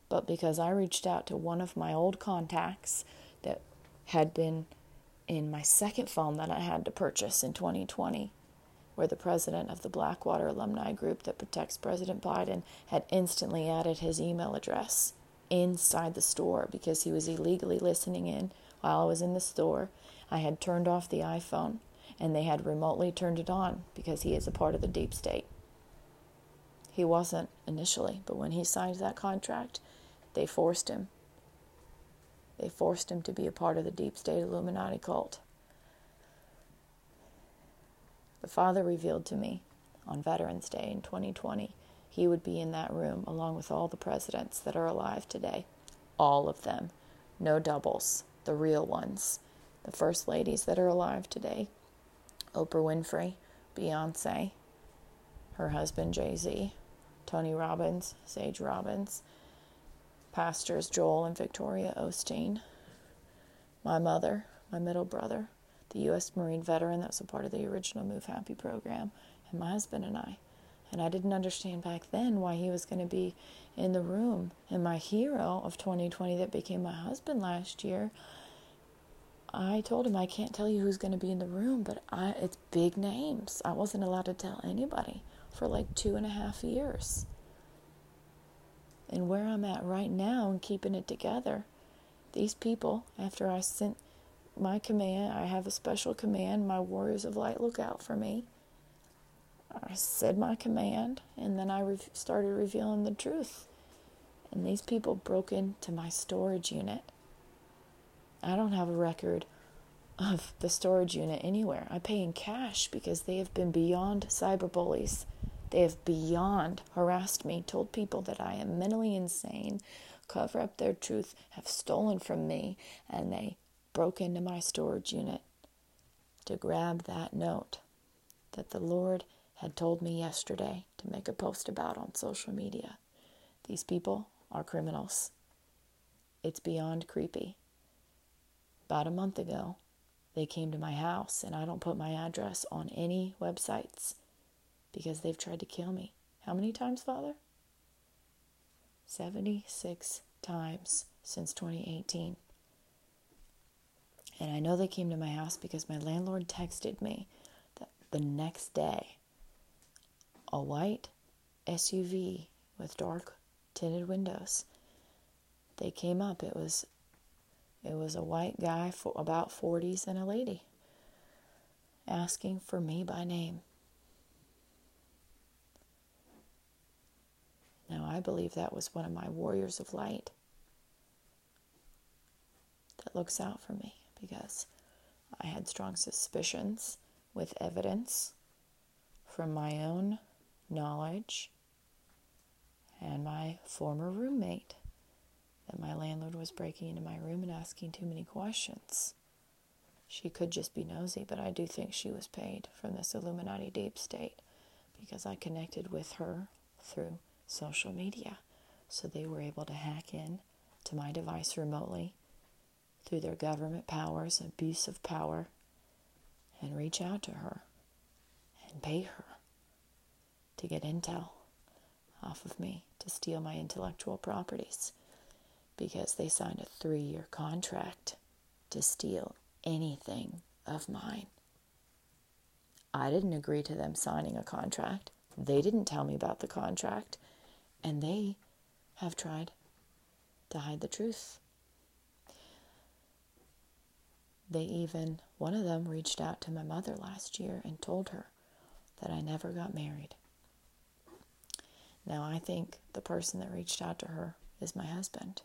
But because I reached out to one of my old contacts that had been in my second phone that I had to purchase in 2020, where the president of the Blackwater alumni group that protects President Biden had instantly added his email address inside the store because he was illegally listening in while I was in the store. I had turned off the iPhone and they had remotely turned it on because he is a part of the deep state. He wasn't initially, but when he signed that contract, they forced him. They forced him to be a part of the deep state Illuminati cult. The Father revealed to me on Veterans Day in 2020 he would be in that room along with all the presidents that are alive today. All of them. No doubles. The real ones. The first ladies that are alive today Oprah Winfrey, Beyonce, her husband Jay Z, Tony Robbins, Sage Robbins, pastors Joel and Victoria Osteen, my mother, my middle brother, the U.S. Marine veteran that was a part of the original Move Happy program, and my husband and I. And I didn't understand back then why he was going to be in the room. And my hero of 2020 that became my husband last year, I told him I can't tell you who's going to be in the room, but I, it's big names. I wasn't allowed to tell anybody for like two and a half years. And where I'm at right now and keeping it together, these people, after I sent my command, I have a special command, my warriors of light look out for me. I said my command, and then I re- started revealing the truth. And these people broke into my storage unit. I don't have a record of the storage unit anywhere. I pay in cash because they have been beyond cyber bullies. They have beyond harassed me, told people that I am mentally insane, cover up their truth, have stolen from me, and they broke into my storage unit to grab that note that the Lord had told me yesterday to make a post about on social media. These people are criminals. It's beyond creepy. About a month ago, they came to my house, and I don't put my address on any websites because they've tried to kill me. How many times, Father? 76 times since 2018. And I know they came to my house because my landlord texted me that the next day a white SUV with dark tinted windows. They came up. It was it was a white guy for about 40s and a lady asking for me by name. Now, I believe that was one of my warriors of light that looks out for me because I had strong suspicions with evidence from my own knowledge and my former roommate that my landlord was breaking into my room and asking too many questions. she could just be nosy, but I do think she was paid from this Illuminati deep state because I connected with her through social media. So they were able to hack in to my device remotely through their government powers, abuse of power, and reach out to her and pay her to get intel off of me to steal my intellectual properties because they signed a three year contract to steal anything of mine. I didn't agree to them signing a contract. They didn't tell me about the contract. And they have tried to hide the truth. They even, one of them reached out to my mother last year and told her that I never got married. Now, I think the person that reached out to her is my husband.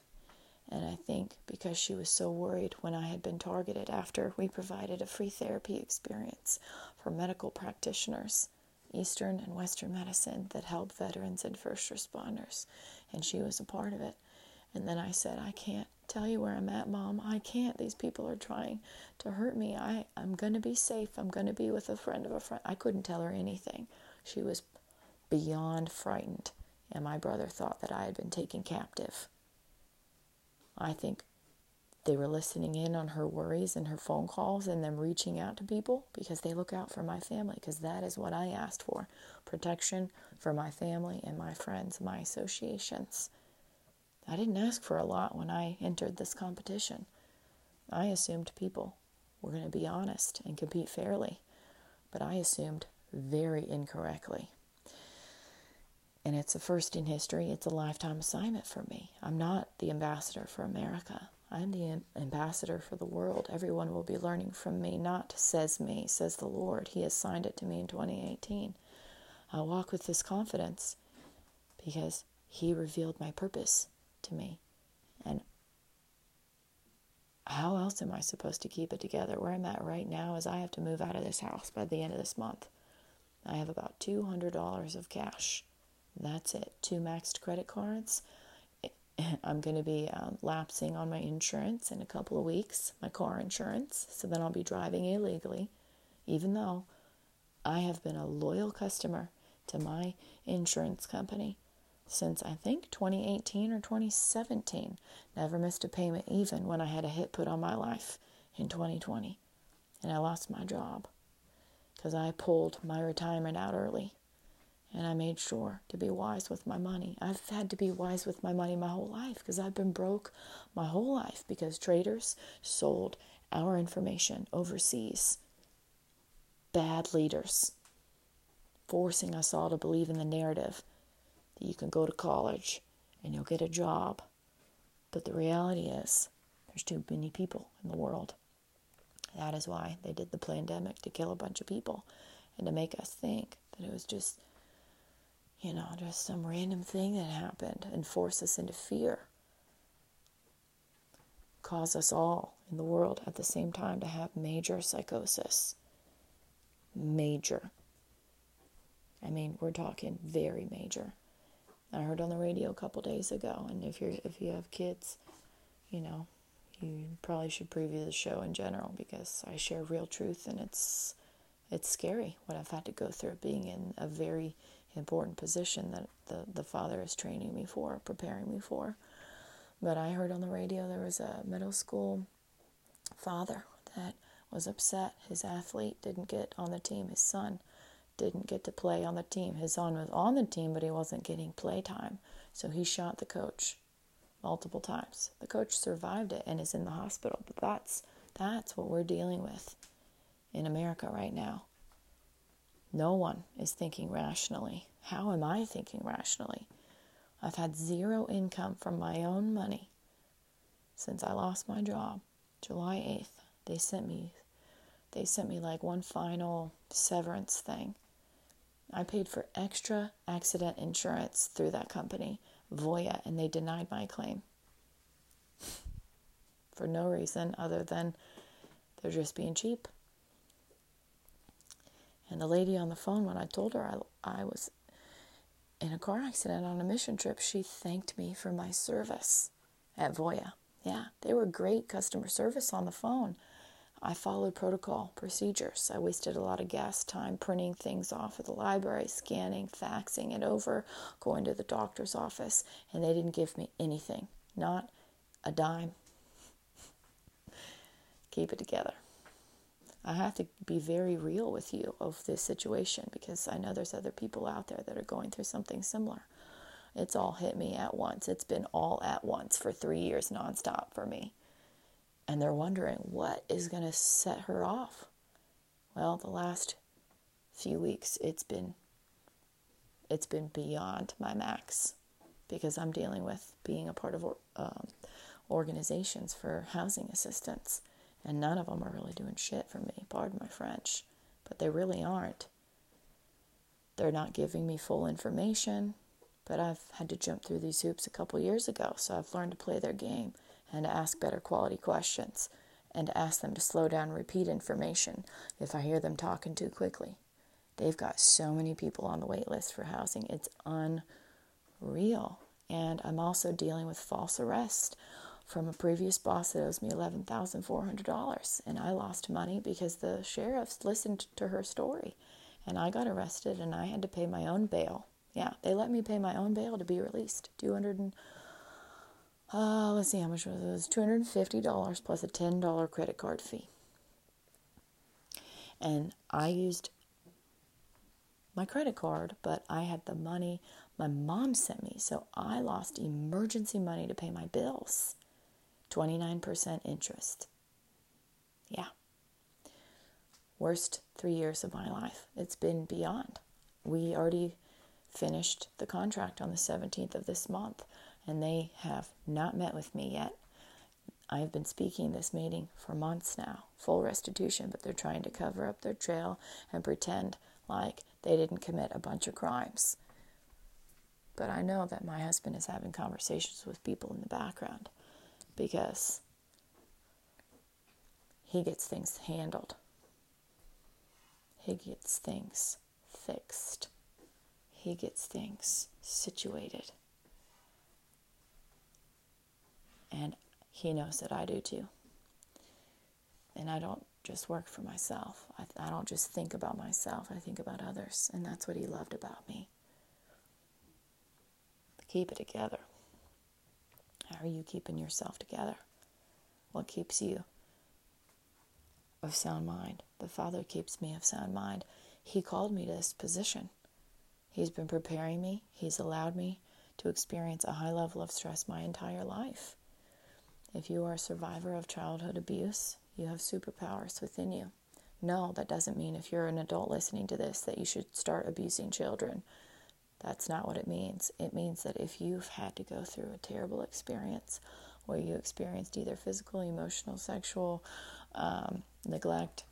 And I think because she was so worried when I had been targeted after we provided a free therapy experience for medical practitioners, Eastern and Western medicine, that help veterans and first responders. And she was a part of it. And then I said, I can't tell you where I'm at, Mom. I can't. These people are trying to hurt me. I, I'm going to be safe. I'm going to be with a friend of a friend. I couldn't tell her anything. She was beyond frightened. And my brother thought that I had been taken captive. I think they were listening in on her worries and her phone calls and them reaching out to people because they look out for my family because that is what I asked for protection for my family and my friends, my associations. I didn't ask for a lot when I entered this competition. I assumed people were going to be honest and compete fairly, but I assumed very incorrectly. And it's a first in history, it's a lifetime assignment for me. I'm not the ambassador for America. I'm the ambassador for the world. Everyone will be learning from me, not says me, says the Lord. He assigned it to me in 2018. I walk with this confidence because He revealed my purpose to me. And how else am I supposed to keep it together? Where I'm at right now is I have to move out of this house by the end of this month. I have about $200 of cash that's it. Two maxed credit cards. I'm going to be um, lapsing on my insurance in a couple of weeks, my car insurance. So then I'll be driving illegally, even though I have been a loyal customer to my insurance company since I think 2018 or 2017. Never missed a payment, even when I had a hit put on my life in 2020 and I lost my job because I pulled my retirement out early and I made sure to be wise with my money. I've had to be wise with my money my whole life because I've been broke my whole life because traders sold our information overseas. Bad leaders forcing us all to believe in the narrative that you can go to college and you'll get a job. But the reality is, there's too many people in the world. That is why they did the pandemic to kill a bunch of people and to make us think that it was just you know, just some random thing that happened and force us into fear. Cause us all in the world at the same time to have major psychosis. Major. I mean, we're talking very major. I heard on the radio a couple days ago, and if you're if you have kids, you know, you probably should preview the show in general because I share real truth, and it's it's scary what I've had to go through being in a very important position that the, the Father is training me for, preparing me for. But I heard on the radio there was a middle school father that was upset his athlete didn't get on the team. His son didn't get to play on the team. His son was on the team, but he wasn't getting play time. So he shot the coach multiple times. The coach survived it and is in the hospital. But that's that's what we're dealing with in America right now. No one is thinking rationally. How am I thinking rationally? I've had zero income from my own money since I lost my job, July 8th. They sent me they sent me like one final severance thing. I paid for extra accident insurance through that company, Voya, and they denied my claim. for no reason other than they're just being cheap. And the lady on the phone, when I told her I, I was in a car accident on a mission trip, she thanked me for my service at Voya. Yeah, they were great customer service on the phone. I followed protocol procedures. I wasted a lot of gas time printing things off at the library, scanning, faxing it over, going to the doctor's office, and they didn't give me anything, not a dime. Keep it together. I have to be very real with you of this situation because I know there's other people out there that are going through something similar. It's all hit me at once. It's been all at once for three years nonstop for me and they're wondering what is going to set her off. Well, the last few weeks it's been it's been beyond my max because I'm dealing with being a part of um, organizations for housing assistance, and none of them are really doing shit for me. Pardon my French, but they really aren't. They're not giving me full information, but I've had to jump through these hoops a couple years ago, so I've learned to play their game and to ask better quality questions and to ask them to slow down and repeat information if I hear them talking too quickly. They've got so many people on the wait list for housing. It's unreal. And I'm also dealing with false arrest from a previous boss that owes me $11,400. And I lost money because the sheriffs listened to her story. And I got arrested and I had to pay my own bail. Yeah, they let me pay my own bail to be released. 200 uh, let's see how much was it? It was $250 plus a $10 credit card fee. And I used my credit card, but I had the money my mom sent me. So I lost emergency money to pay my bills. 29% interest. Yeah. Worst three years of my life. It's been beyond. We already finished the contract on the 17th of this month and they have not met with me yet. I have been speaking this meeting for months now, full restitution, but they're trying to cover up their trail and pretend like they didn't commit a bunch of crimes. But I know that my husband is having conversations with people in the background because he gets things handled, he gets things fixed, he gets things situated. And He knows that I do too. And I don't just work for myself, I, I don't just think about myself, I think about others. And that's what He loved about me. Keep it together. How are you keeping yourself together? What keeps you of sound mind? The Father keeps me of sound mind. He called me to this position. He's been preparing me, He's allowed me to experience a high level of stress my entire life. If you are a survivor of childhood abuse, you have superpowers within you. No, that doesn't mean if you're an adult listening to this that you should start abusing children. That's not what it means. It means that if you've had to go through a terrible experience where you experienced either physical, emotional, sexual um, neglect,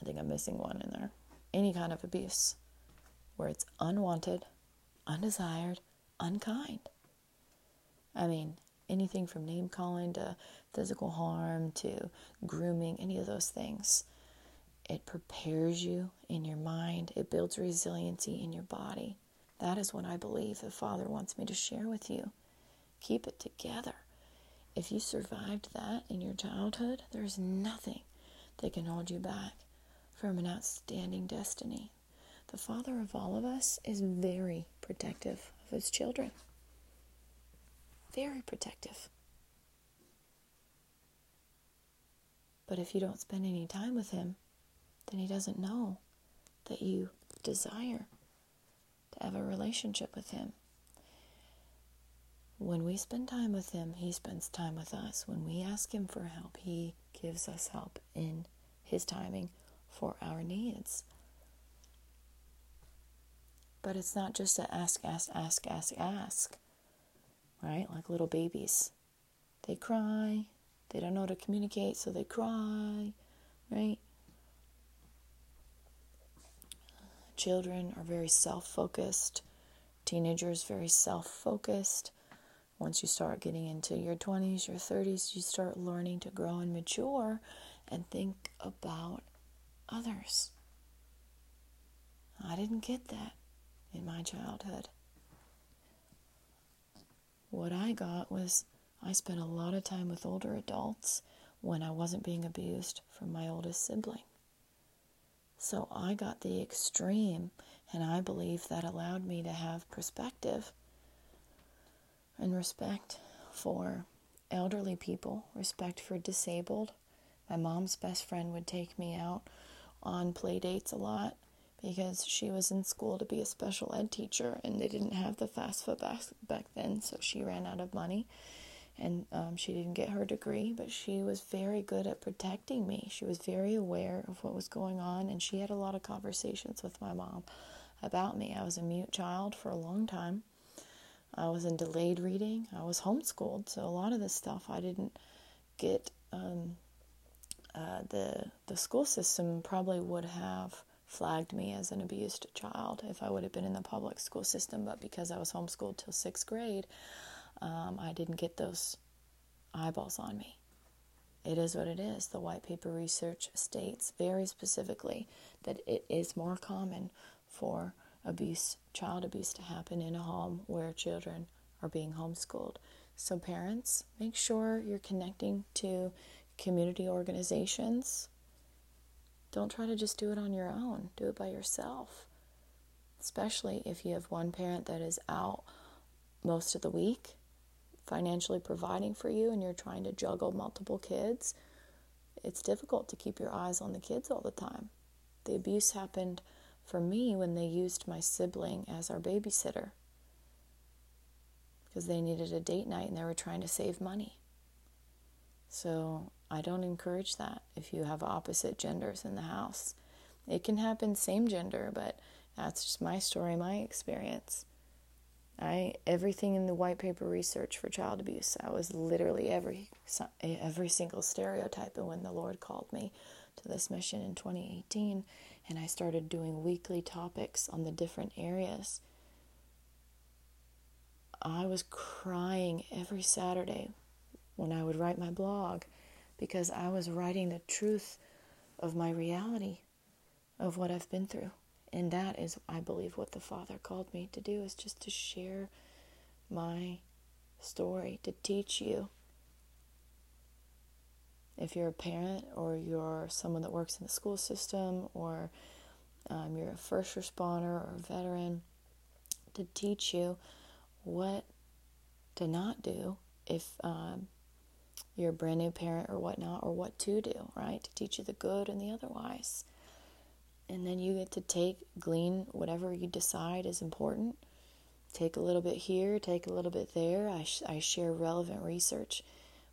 I think I'm missing one in there, any kind of abuse where it's unwanted, undesired, unkind. I mean, anything from name calling to physical harm to grooming, any of those things. It prepares you in your mind, it builds resiliency in your body. That is what I believe the Father wants me to share with you. Keep it together. If you survived that in your childhood, there's nothing that can hold you back from an outstanding destiny. The Father of all of us is very protective of his children very protective. But if you don't spend any time with him, then he doesn't know that you desire to have a relationship with him. When we spend time with him, he spends time with us. When we ask him for help, he gives us help in his timing for our needs. But it's not just to ask, ask, ask, ask, ask right? Like little babies. They cry, they don't know how to communicate, so they cry, right? Children are very self focused, teenagers, very self focused. Once you start getting into your 20s, your 30s, you start learning to grow and mature and think about others. I didn't get that in my childhood. What I got was I spent a lot of time with older adults when I wasn't being abused from my oldest sibling. So I got the extreme, and I believe that allowed me to have perspective and respect for elderly people, respect for disabled. My mom's best friend would take me out on play dates a lot because she was in school to be a special ed teacher and they didn't have the FAFSA back, back then, so she ran out of money and um, she didn't get her degree, but she was very good at protecting me. She was very aware of what was going on, and she had a lot of conversations with my mom about me. I was a mute child for a long time. I was in delayed reading. I was homeschooled, so a lot of this stuff I didn't get. Um, uh, the the school system probably would have flagged me as an abused child if I would have been in the public school system, but because I was homeschooled till sixth grade, um, I didn't get those eyeballs on me. It is what it is. The white paper research states very specifically that it is more common for abuse, child abuse, to happen in a home where children are being homeschooled. So, parents, make sure you're connecting to community organizations. Don't try to just do it on your own, do it by yourself. Especially if you have one parent that is out most of the week financially providing for you and you're trying to juggle multiple kids, it's difficult to keep your eyes on the kids all the time. The abuse happened for me when they used my sibling as our babysitter because they needed a date night and they were trying to save money. So I don't encourage that if you have opposite genders in the house. It can happen same gender, but that's just my story, my experience. I everything in the white paper research for child abuse. I was literally every every single stereotype. And when the Lord called me to this mission in 2018, and I started doing weekly topics on the different areas, I was crying every Saturday when I would write my blog because I was writing the truth of my reality of what I've been through. And that is, I believe, what the Father called me to do is just to share my story, to teach you. If you're a parent or you're someone that works in the school system or um, you're a first responder or a veteran, to teach you what to not do if um, you're a brand new parent or whatnot, or what to do, right? To teach you the good and the otherwise. And then you get to take glean whatever you decide is important. Take a little bit here take a little bit there. I, sh- I share relevant research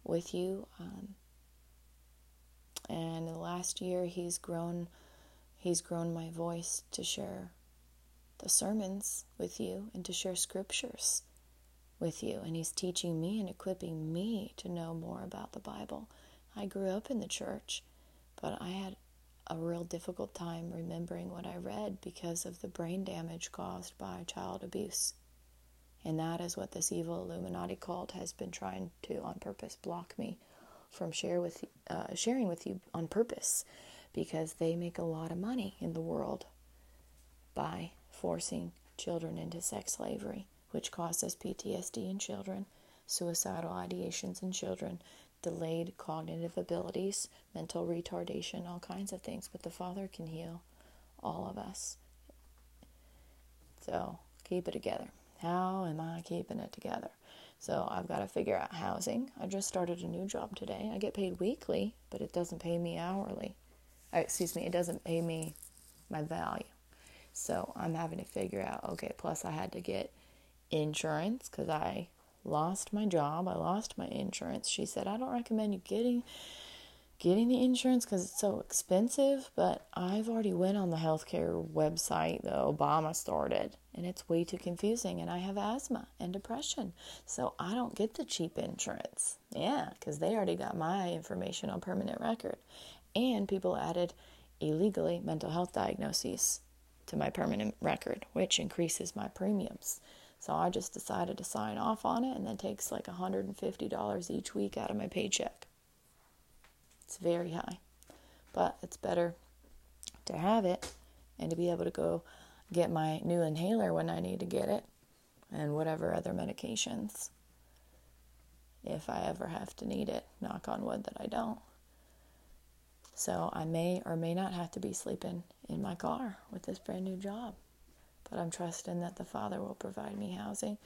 with you um, and the last year he's grown he's grown my voice to share the sermons with you and to share scriptures with you and he's teaching me and equipping me to know more about the bible i grew up in the church but i had a real difficult time remembering what I read because of the brain damage caused by child abuse. And that is what this evil Illuminati cult has been trying to, on purpose, block me from share with uh, sharing with you on purpose, because they make a lot of money in the world by forcing children into sex slavery, which causes PTSD in children, suicidal ideations in children, delayed cognitive abilities, mental retardation, all kinds of things. But the Father can heal all of us. So keep it together. How am I keeping it together? So I've got to figure out housing. I just started a new job today. I get paid weekly, but it doesn't pay me hourly. Uh, excuse me, it doesn't pay me my value. So I'm having to figure out okay, plus I had to get insurance because I lost my job. I lost my insurance. She said, "I don't recommend you getting getting the insurance because it's so expensive, but I've already went on the healthcare website that Obama started, and it's way too confusing. And I have asthma and depression, so I don't get the cheap insurance. Yeah, because they already got my information on permanent record, and people added illegally mental health diagnoses to my permanent record, which increases my premiums. So I just decided to sign off on it, and that takes like $150 each week out of my paycheck. It's very high, but it's better to have it and to be able to go get my new inhaler when I need to get it and whatever other medications if I ever have to need it. Knock on wood that I don't. So I may or may not have to be sleeping in my car with this brand new job. But I'm trusting that the Father will provide me housing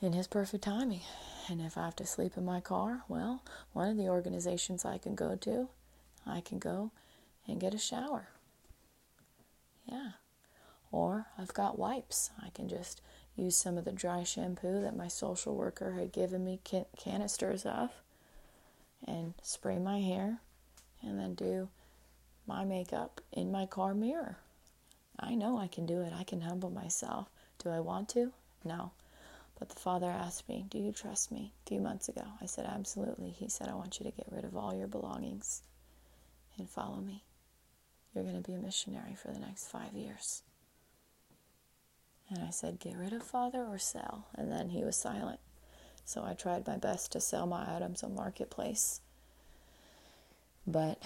in His perfect timing. And if I have to sleep in my car, well, one of the organizations I can go to, I can go and get a shower. Yeah. Or I've got wipes. I can just use some of the dry shampoo that my social worker had given me can- canisters of and spray my hair and then do my makeup in my car mirror. I know I can do it. I can humble myself. Do I want to? No. But the father asked me, Do you trust me? a few months ago. I said, Absolutely. He said, I want you to get rid of all your belongings and follow me. You're going to be a missionary for the next five years. And I said, Get rid of father or sell. And then he was silent. So I tried my best to sell my items on Marketplace. But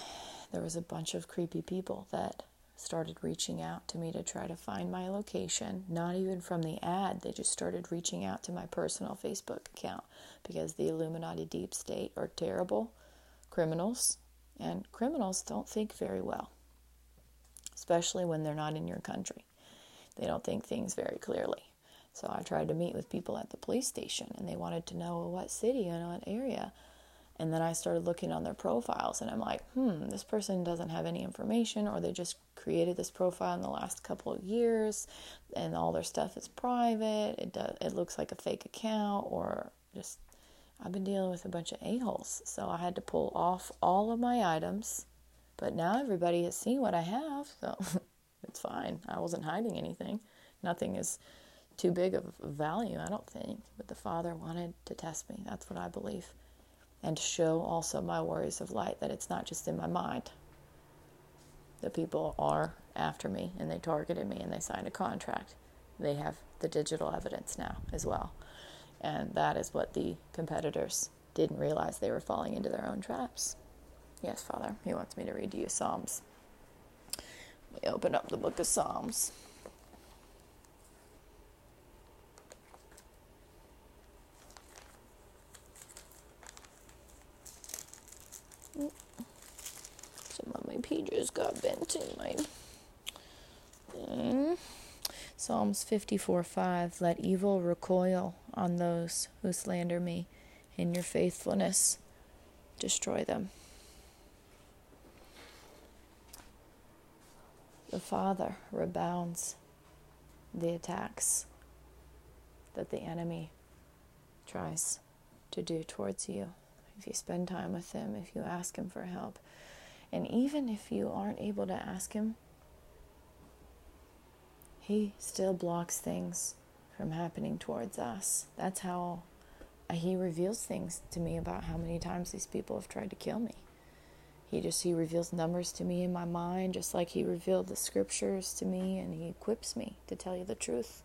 there was a bunch of creepy people that started reaching out to me to try to find my location, not even from the ad. They just started reaching out to my personal Facebook account because the Illuminati deep state are terrible criminals, and criminals don't think very well, especially when they're not in your country. They don't think things very clearly. So I tried to meet with people at the police station, and they wanted to know what city and what area. And then I started looking on their profiles, and I'm like, hmm, this person doesn't have any information, or they just created this profile in the last couple of years, and all their stuff is private. It does, it looks like a fake account, or just I've been dealing with a bunch of a holes, so I had to pull off all of my items. But now everybody has seen what I have, so it's fine. I wasn't hiding anything. Nothing is too big of value, I don't think. But the Father wanted to test me. That's what I believe and show also my warriors of light that it's not just in my mind. The people are after me and they targeted me and they signed a contract. They have the digital evidence now as well. And that is what the competitors didn't realize they were falling into their own traps. Yes, Father, He wants me to read to you Psalms. We open up the book of Psalms. Pages got bent in my thing. Psalms 54 5 Let evil recoil on those who slander me. In your faithfulness, destroy them. The Father rebounds the attacks that the enemy tries to do towards you if you spend time with Him, if you ask Him for help. And even if you aren't able to ask Him, He still blocks things from happening towards us. That's how He reveals things to me about how many times these people have tried to kill me. He just he reveals numbers to me in my mind, just like he revealed the scriptures to me, and he equips me to tell you the truth.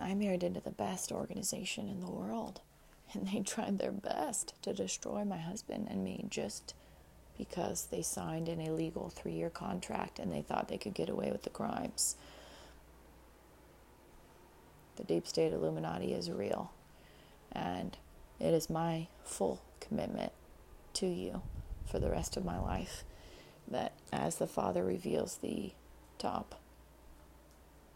I'm married into the best organization in the world and they tried their best to destroy my husband and me just because they signed an illegal three year contract and they thought they could get away with the crimes. The deep state Illuminati is real, and it is my full commitment to you for the rest of my life that as the Father reveals the top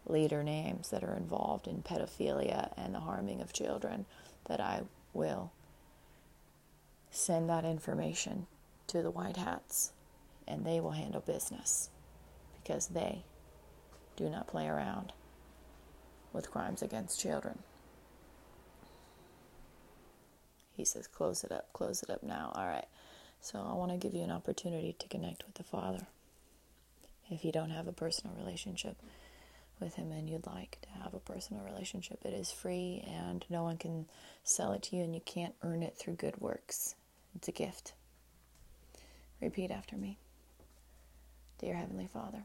leader names that are involved in pedophilia and the harming of children, that I will send that information to the White Hats and they will handle business because they do not play around with crimes against children. He says, Close it up, close it up now. All right. So I want to give you an opportunity to connect with the Father if you don't have a personal relationship with him and you'd like to have a personal relationship, it is free and no one can sell it to you and you can't earn it through good works. It's a gift. Repeat after me. Dear Heavenly Father,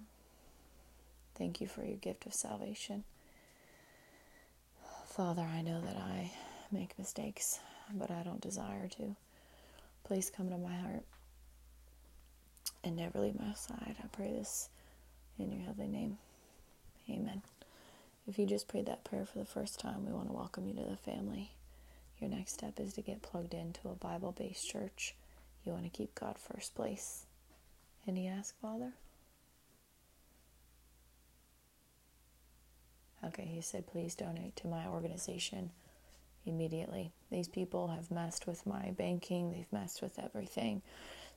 thank you for your gift of salvation. Father, I know that I make mistakes, but I don't desire to. Please come to my heart and never leave my side. I pray this in your heavenly name. Amen. If you just prayed that prayer for the first time, we want to welcome you to the family. Your next step is to get plugged into a Bible based church. You want to keep God first place. And he asked, Father? Okay, he said, please donate to my organization immediately. These people have messed with my banking, they've messed with everything.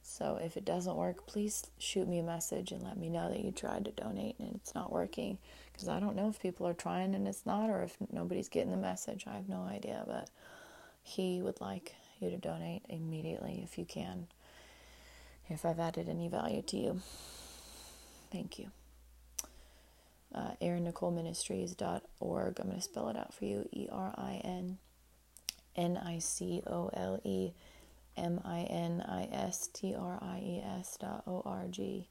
So if it doesn't work, please shoot me a message and let me know that you tried to donate and it's not working. Because I don't know if people are trying and it's not, or if nobody's getting the message. I have no idea. But he would like you to donate immediately if you can, if I've added any value to you. Thank you uh, erinnicoleministries.org. I'm going to spell it out for you E R I N N I C O L E M I N I S T R I E S dot O R G.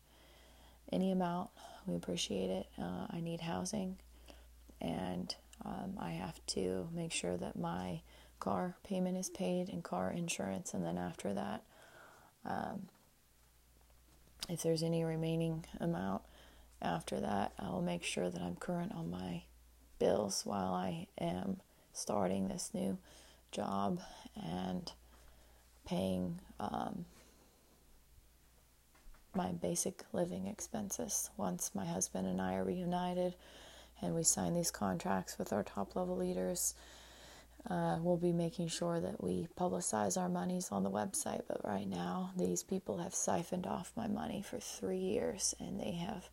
Any amount, we appreciate it. Uh, I need housing, and um, I have to make sure that my car payment is paid and car insurance, and then after that, um, if there's any remaining amount, after that, I'll make sure that I'm current on my bills while I am starting this new job and paying um, my basic living expenses once my husband and I are reunited and we sign these contracts with our top level leaders. Uh, we'll be making sure that we publicize our monies on the website, but right now, these people have siphoned off my money for three years and they have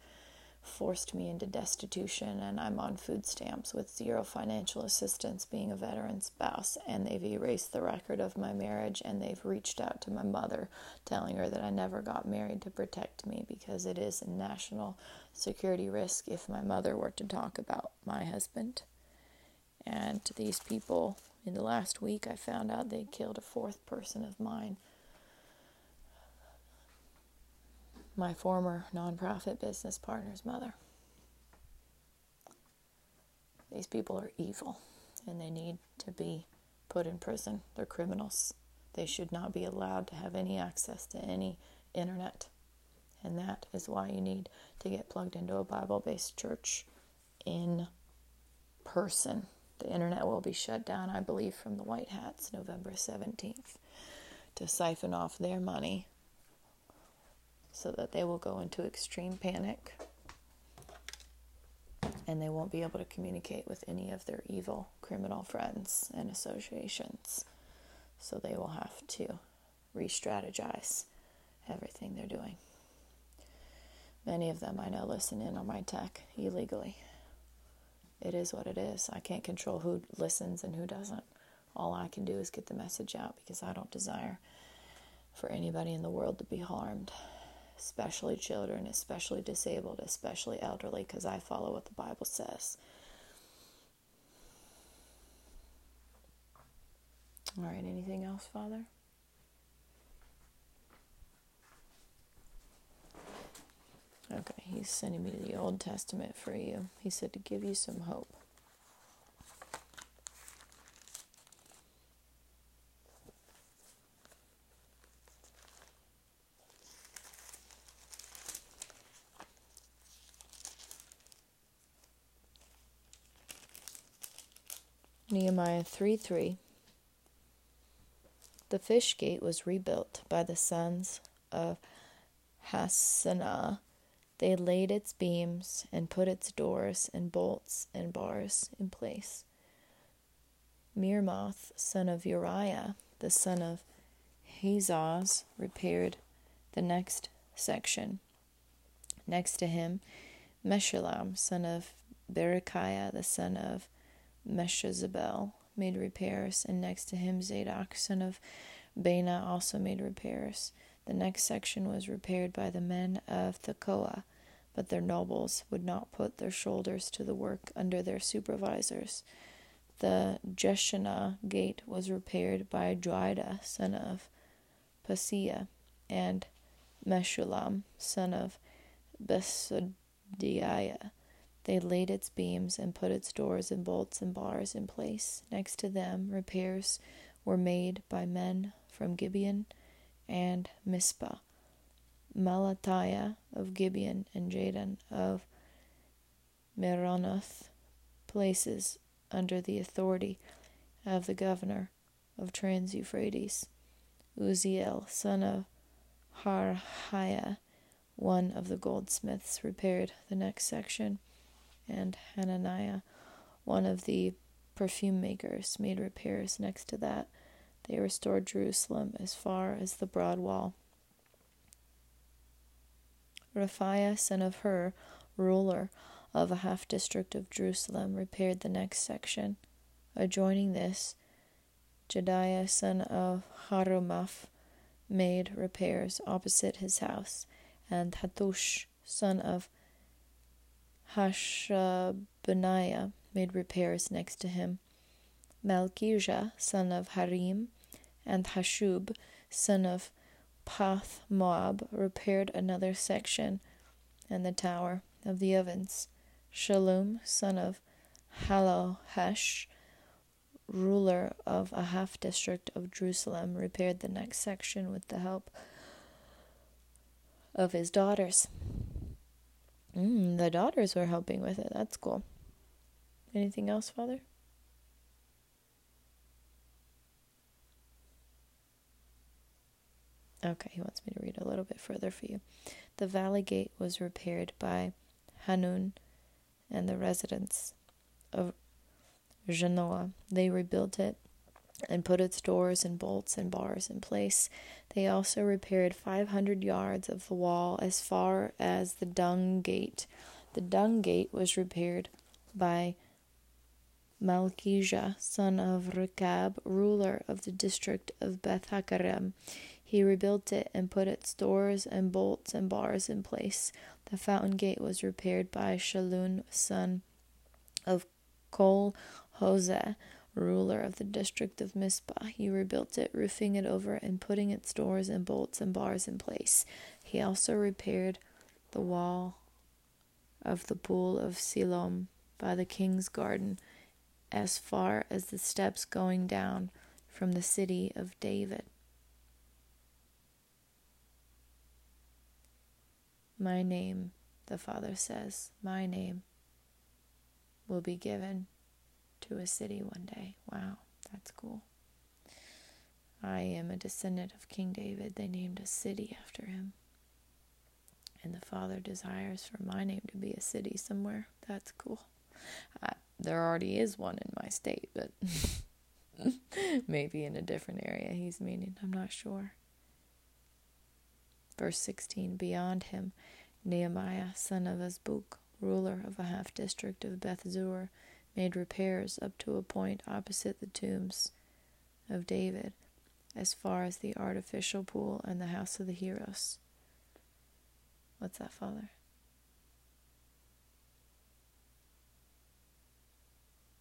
forced me into destitution, and I'm on food stamps with zero financial assistance, being a veteran spouse. And they've erased the record of my marriage, and they've reached out to my mother, telling her that I never got married to protect me because it is a national security risk if my mother were to talk about my husband. And to these people, in the last week, I found out they killed a fourth person of mine my former nonprofit business partner's mother. These people are evil and they need to be put in prison. They're criminals. They should not be allowed to have any access to any internet. And that is why you need to get plugged into a Bible based church in person. The internet will be shut down, I believe, from the White Hats November 17th to siphon off their money so that they will go into extreme panic and they won't be able to communicate with any of their evil criminal friends and associations. So they will have to re strategize everything they're doing. Many of them I know listen in on my tech illegally. It is what it is. I can't control who listens and who doesn't. All I can do is get the message out because I don't desire for anybody in the world to be harmed especially children, especially disabled, especially elderly, because I follow what the Bible says. All right, anything else, Father? Okay, he's sending me the Old Testament for you. He said to give you some hope. Nehemiah 3 3. The fish gate was rebuilt by the sons of Hassenaah. They laid its beams and put its doors and bolts and bars in place. Meremoth, son of Uriah, the son of Hazaz, repaired the next section. Next to him, Meshullam, son of Berechiah, the son of Meshezabel made repairs, and next to him Zadok, son of Baana, also made repairs. The next section was repaired by the men of Tekoa, but their nobles would not put their shoulders to the work under their supervisors. The Jeshanah gate was repaired by Joiada, son of Paseah, and Meshullam, son of Besodeiah. They laid its beams and put its doors and bolts and bars in place. Next to them, repairs were made by men from Gibeon and Mizpah. Melatiah of Gibeon and Jadon of Meronoth, places under the authority of the governor of Trans Euphrates. Uzziel, son of Harhaiah, one of the goldsmiths, repaired the next section, and Hananiah, one of the perfume makers, made repairs next to that. They restored Jerusalem as far as the broad wall. Rephaiah, son of Hur, ruler of a half district of Jerusalem, repaired the next section. Adjoining this, Jedaiah, son of Harumaph, made repairs opposite his house, and Hattush, son of Hashabniah, made repairs next to him. Malchijah, son of Harim, and Hashub, son of Path Moab, repaired another section and the tower of the ovens. Shallum, son of Hallohesh, ruler of a half district of Jerusalem, repaired the next section with the help of his daughters. Mm, the daughters were helping with it. That's cool. Anything else, Father? Okay, he wants me to read a little bit further for you. The valley gate was repaired by Hanun and the residents of Genoa. They rebuilt it and put its doors and bolts and bars in place. They also repaired 500 yards of the wall as far as the dung gate. The dung gate was repaired by Malchijah, son of Rechab, ruler of the district of Beth Hakerem. He rebuilt it and put its doors and bolts and bars in place. The fountain gate was repaired by Shallun, son of Kol Hozeh, ruler of the district of Mizpah. He rebuilt it, roofing it over and putting its doors and bolts and bars in place. He also repaired the wall of the pool of Siloam by the king's garden as far as the steps going down from the city of David. My name, the Father says, my name will be given to a city one day. Wow, that's cool. I am a descendant of King David. They named a city after him. And the Father desires for my name to be a city somewhere. That's cool. I, there already is one in my state, but maybe in a different area he's meaning. I'm not sure. Verse 16 Beyond him, Nehemiah, son of Azbuk, ruler of a half district of Beth Zur, made repairs up to a point opposite the tombs of David, as far as the artificial pool and the house of the heroes. What's that, Father?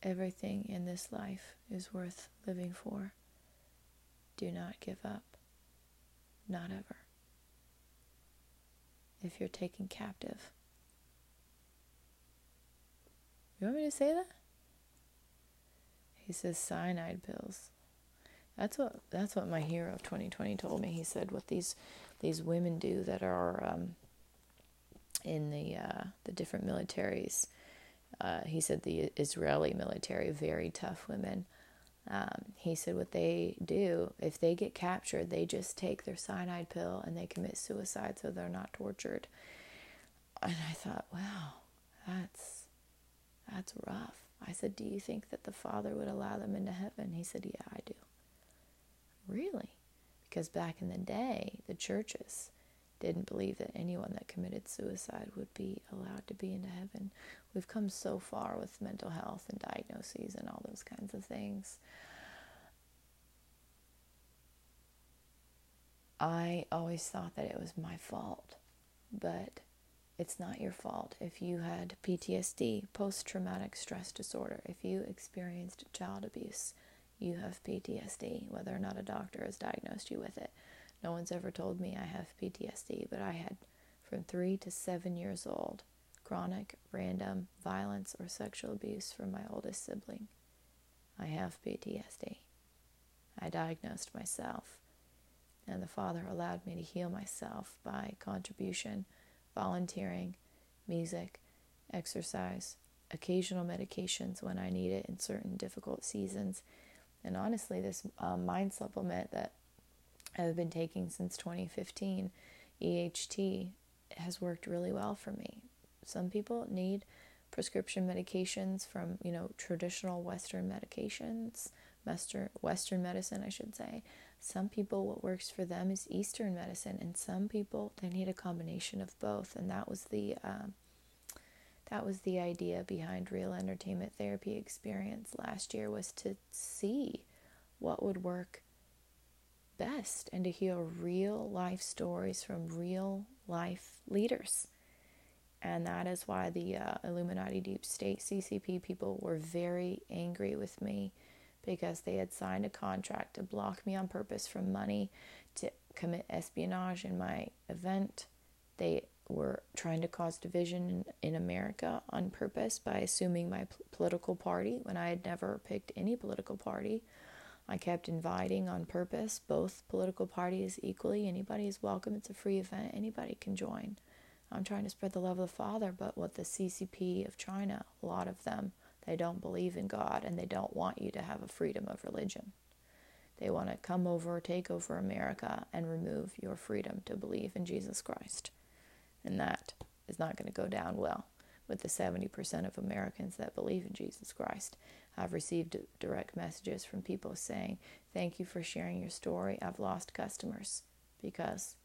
Everything in this life is worth living for. Do not give up. Not ever if you're taken captive. You want me to say that? He says cyanide pills. That's what that's what my hero of 2020 told me. He said what these these women do that are um, in the uh, the different militaries. Uh, he said the Israeli military, very tough women. Um, he said what they do, if they get captured, they just take their cyanide pill and they commit suicide so they're not tortured. And I thought, wow, that's that's rough. I said, Do you think that the Father would allow them into heaven? He said, Yeah, I do. Really? Because back in the day, the churches didn't believe that anyone that committed suicide would be allowed to be into heaven. We've come so far with mental health and diagnoses and all those kinds of things. I always thought that it was my fault, but it's not your fault if you had PTSD, post traumatic stress disorder, if you experienced child abuse, you have PTSD, whether or not a doctor has diagnosed you with it. No one's ever told me I have PTSD, but I had from three to seven years old chronic, random violence or sexual abuse from my oldest sibling. I have PTSD. I diagnosed myself, and the Father allowed me to heal myself by contribution, volunteering, music, exercise, occasional medications when I need it in certain difficult seasons, and honestly, this um, mind supplement that I've been taking since 2015, EHT, has worked really well for me. Some people need prescription medications from, you know, traditional Western medications, Western, medicine, I should say. Some people, what works for them is Eastern medicine, and some people, they need a combination of both. And that was the. Uh, that was the idea behind real entertainment therapy experience last year was to see what would work best and to hear real life stories from real life leaders and that is why the uh, illuminati deep state ccp people were very angry with me because they had signed a contract to block me on purpose from money to commit espionage in my event they were trying to cause division in, in America on purpose by assuming my p- political party when I had never picked any political party. I kept inviting on purpose both political parties equally. Anybody is welcome. It's a free event. Anybody can join. I'm trying to spread the love of the Father, but what the CCP of China, a lot of them, they don't believe in God and they don't want you to have a freedom of religion. They want to come over, take over America, and remove your freedom to believe in Jesus Christ. And that is not going to go down well with the 70% of Americans that believe in Jesus Christ. I've received direct messages from people saying, Thank you for sharing your story. I've lost customers because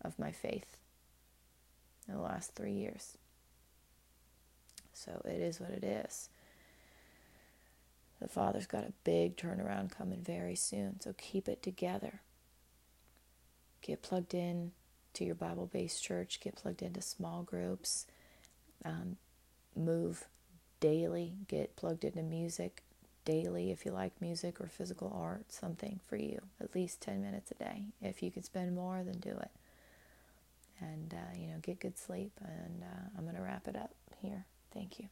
of my faith in the last three years. So it is what it is. The Father's got a big turnaround coming very soon, so keep it together. Get plugged in to your Bible based church, get plugged into small groups, um, move daily, get plugged into music daily if you like music or physical art, something for you, at least 10 minutes a day. If you can spend more, then do it. And, uh, you know, get good sleep. And uh, I'm going to wrap it up here. Thank you.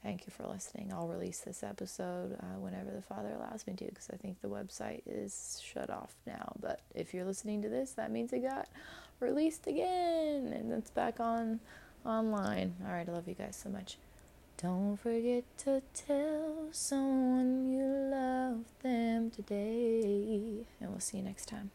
Thank you for listening. I'll release this episode uh, whenever the Father allows me to because I think the website is shut off now. But if you're listening to this, that means it got released again and it's back on online. All right, I love you guys so much. Don't forget to tell someone you love them today. And we'll see you next time.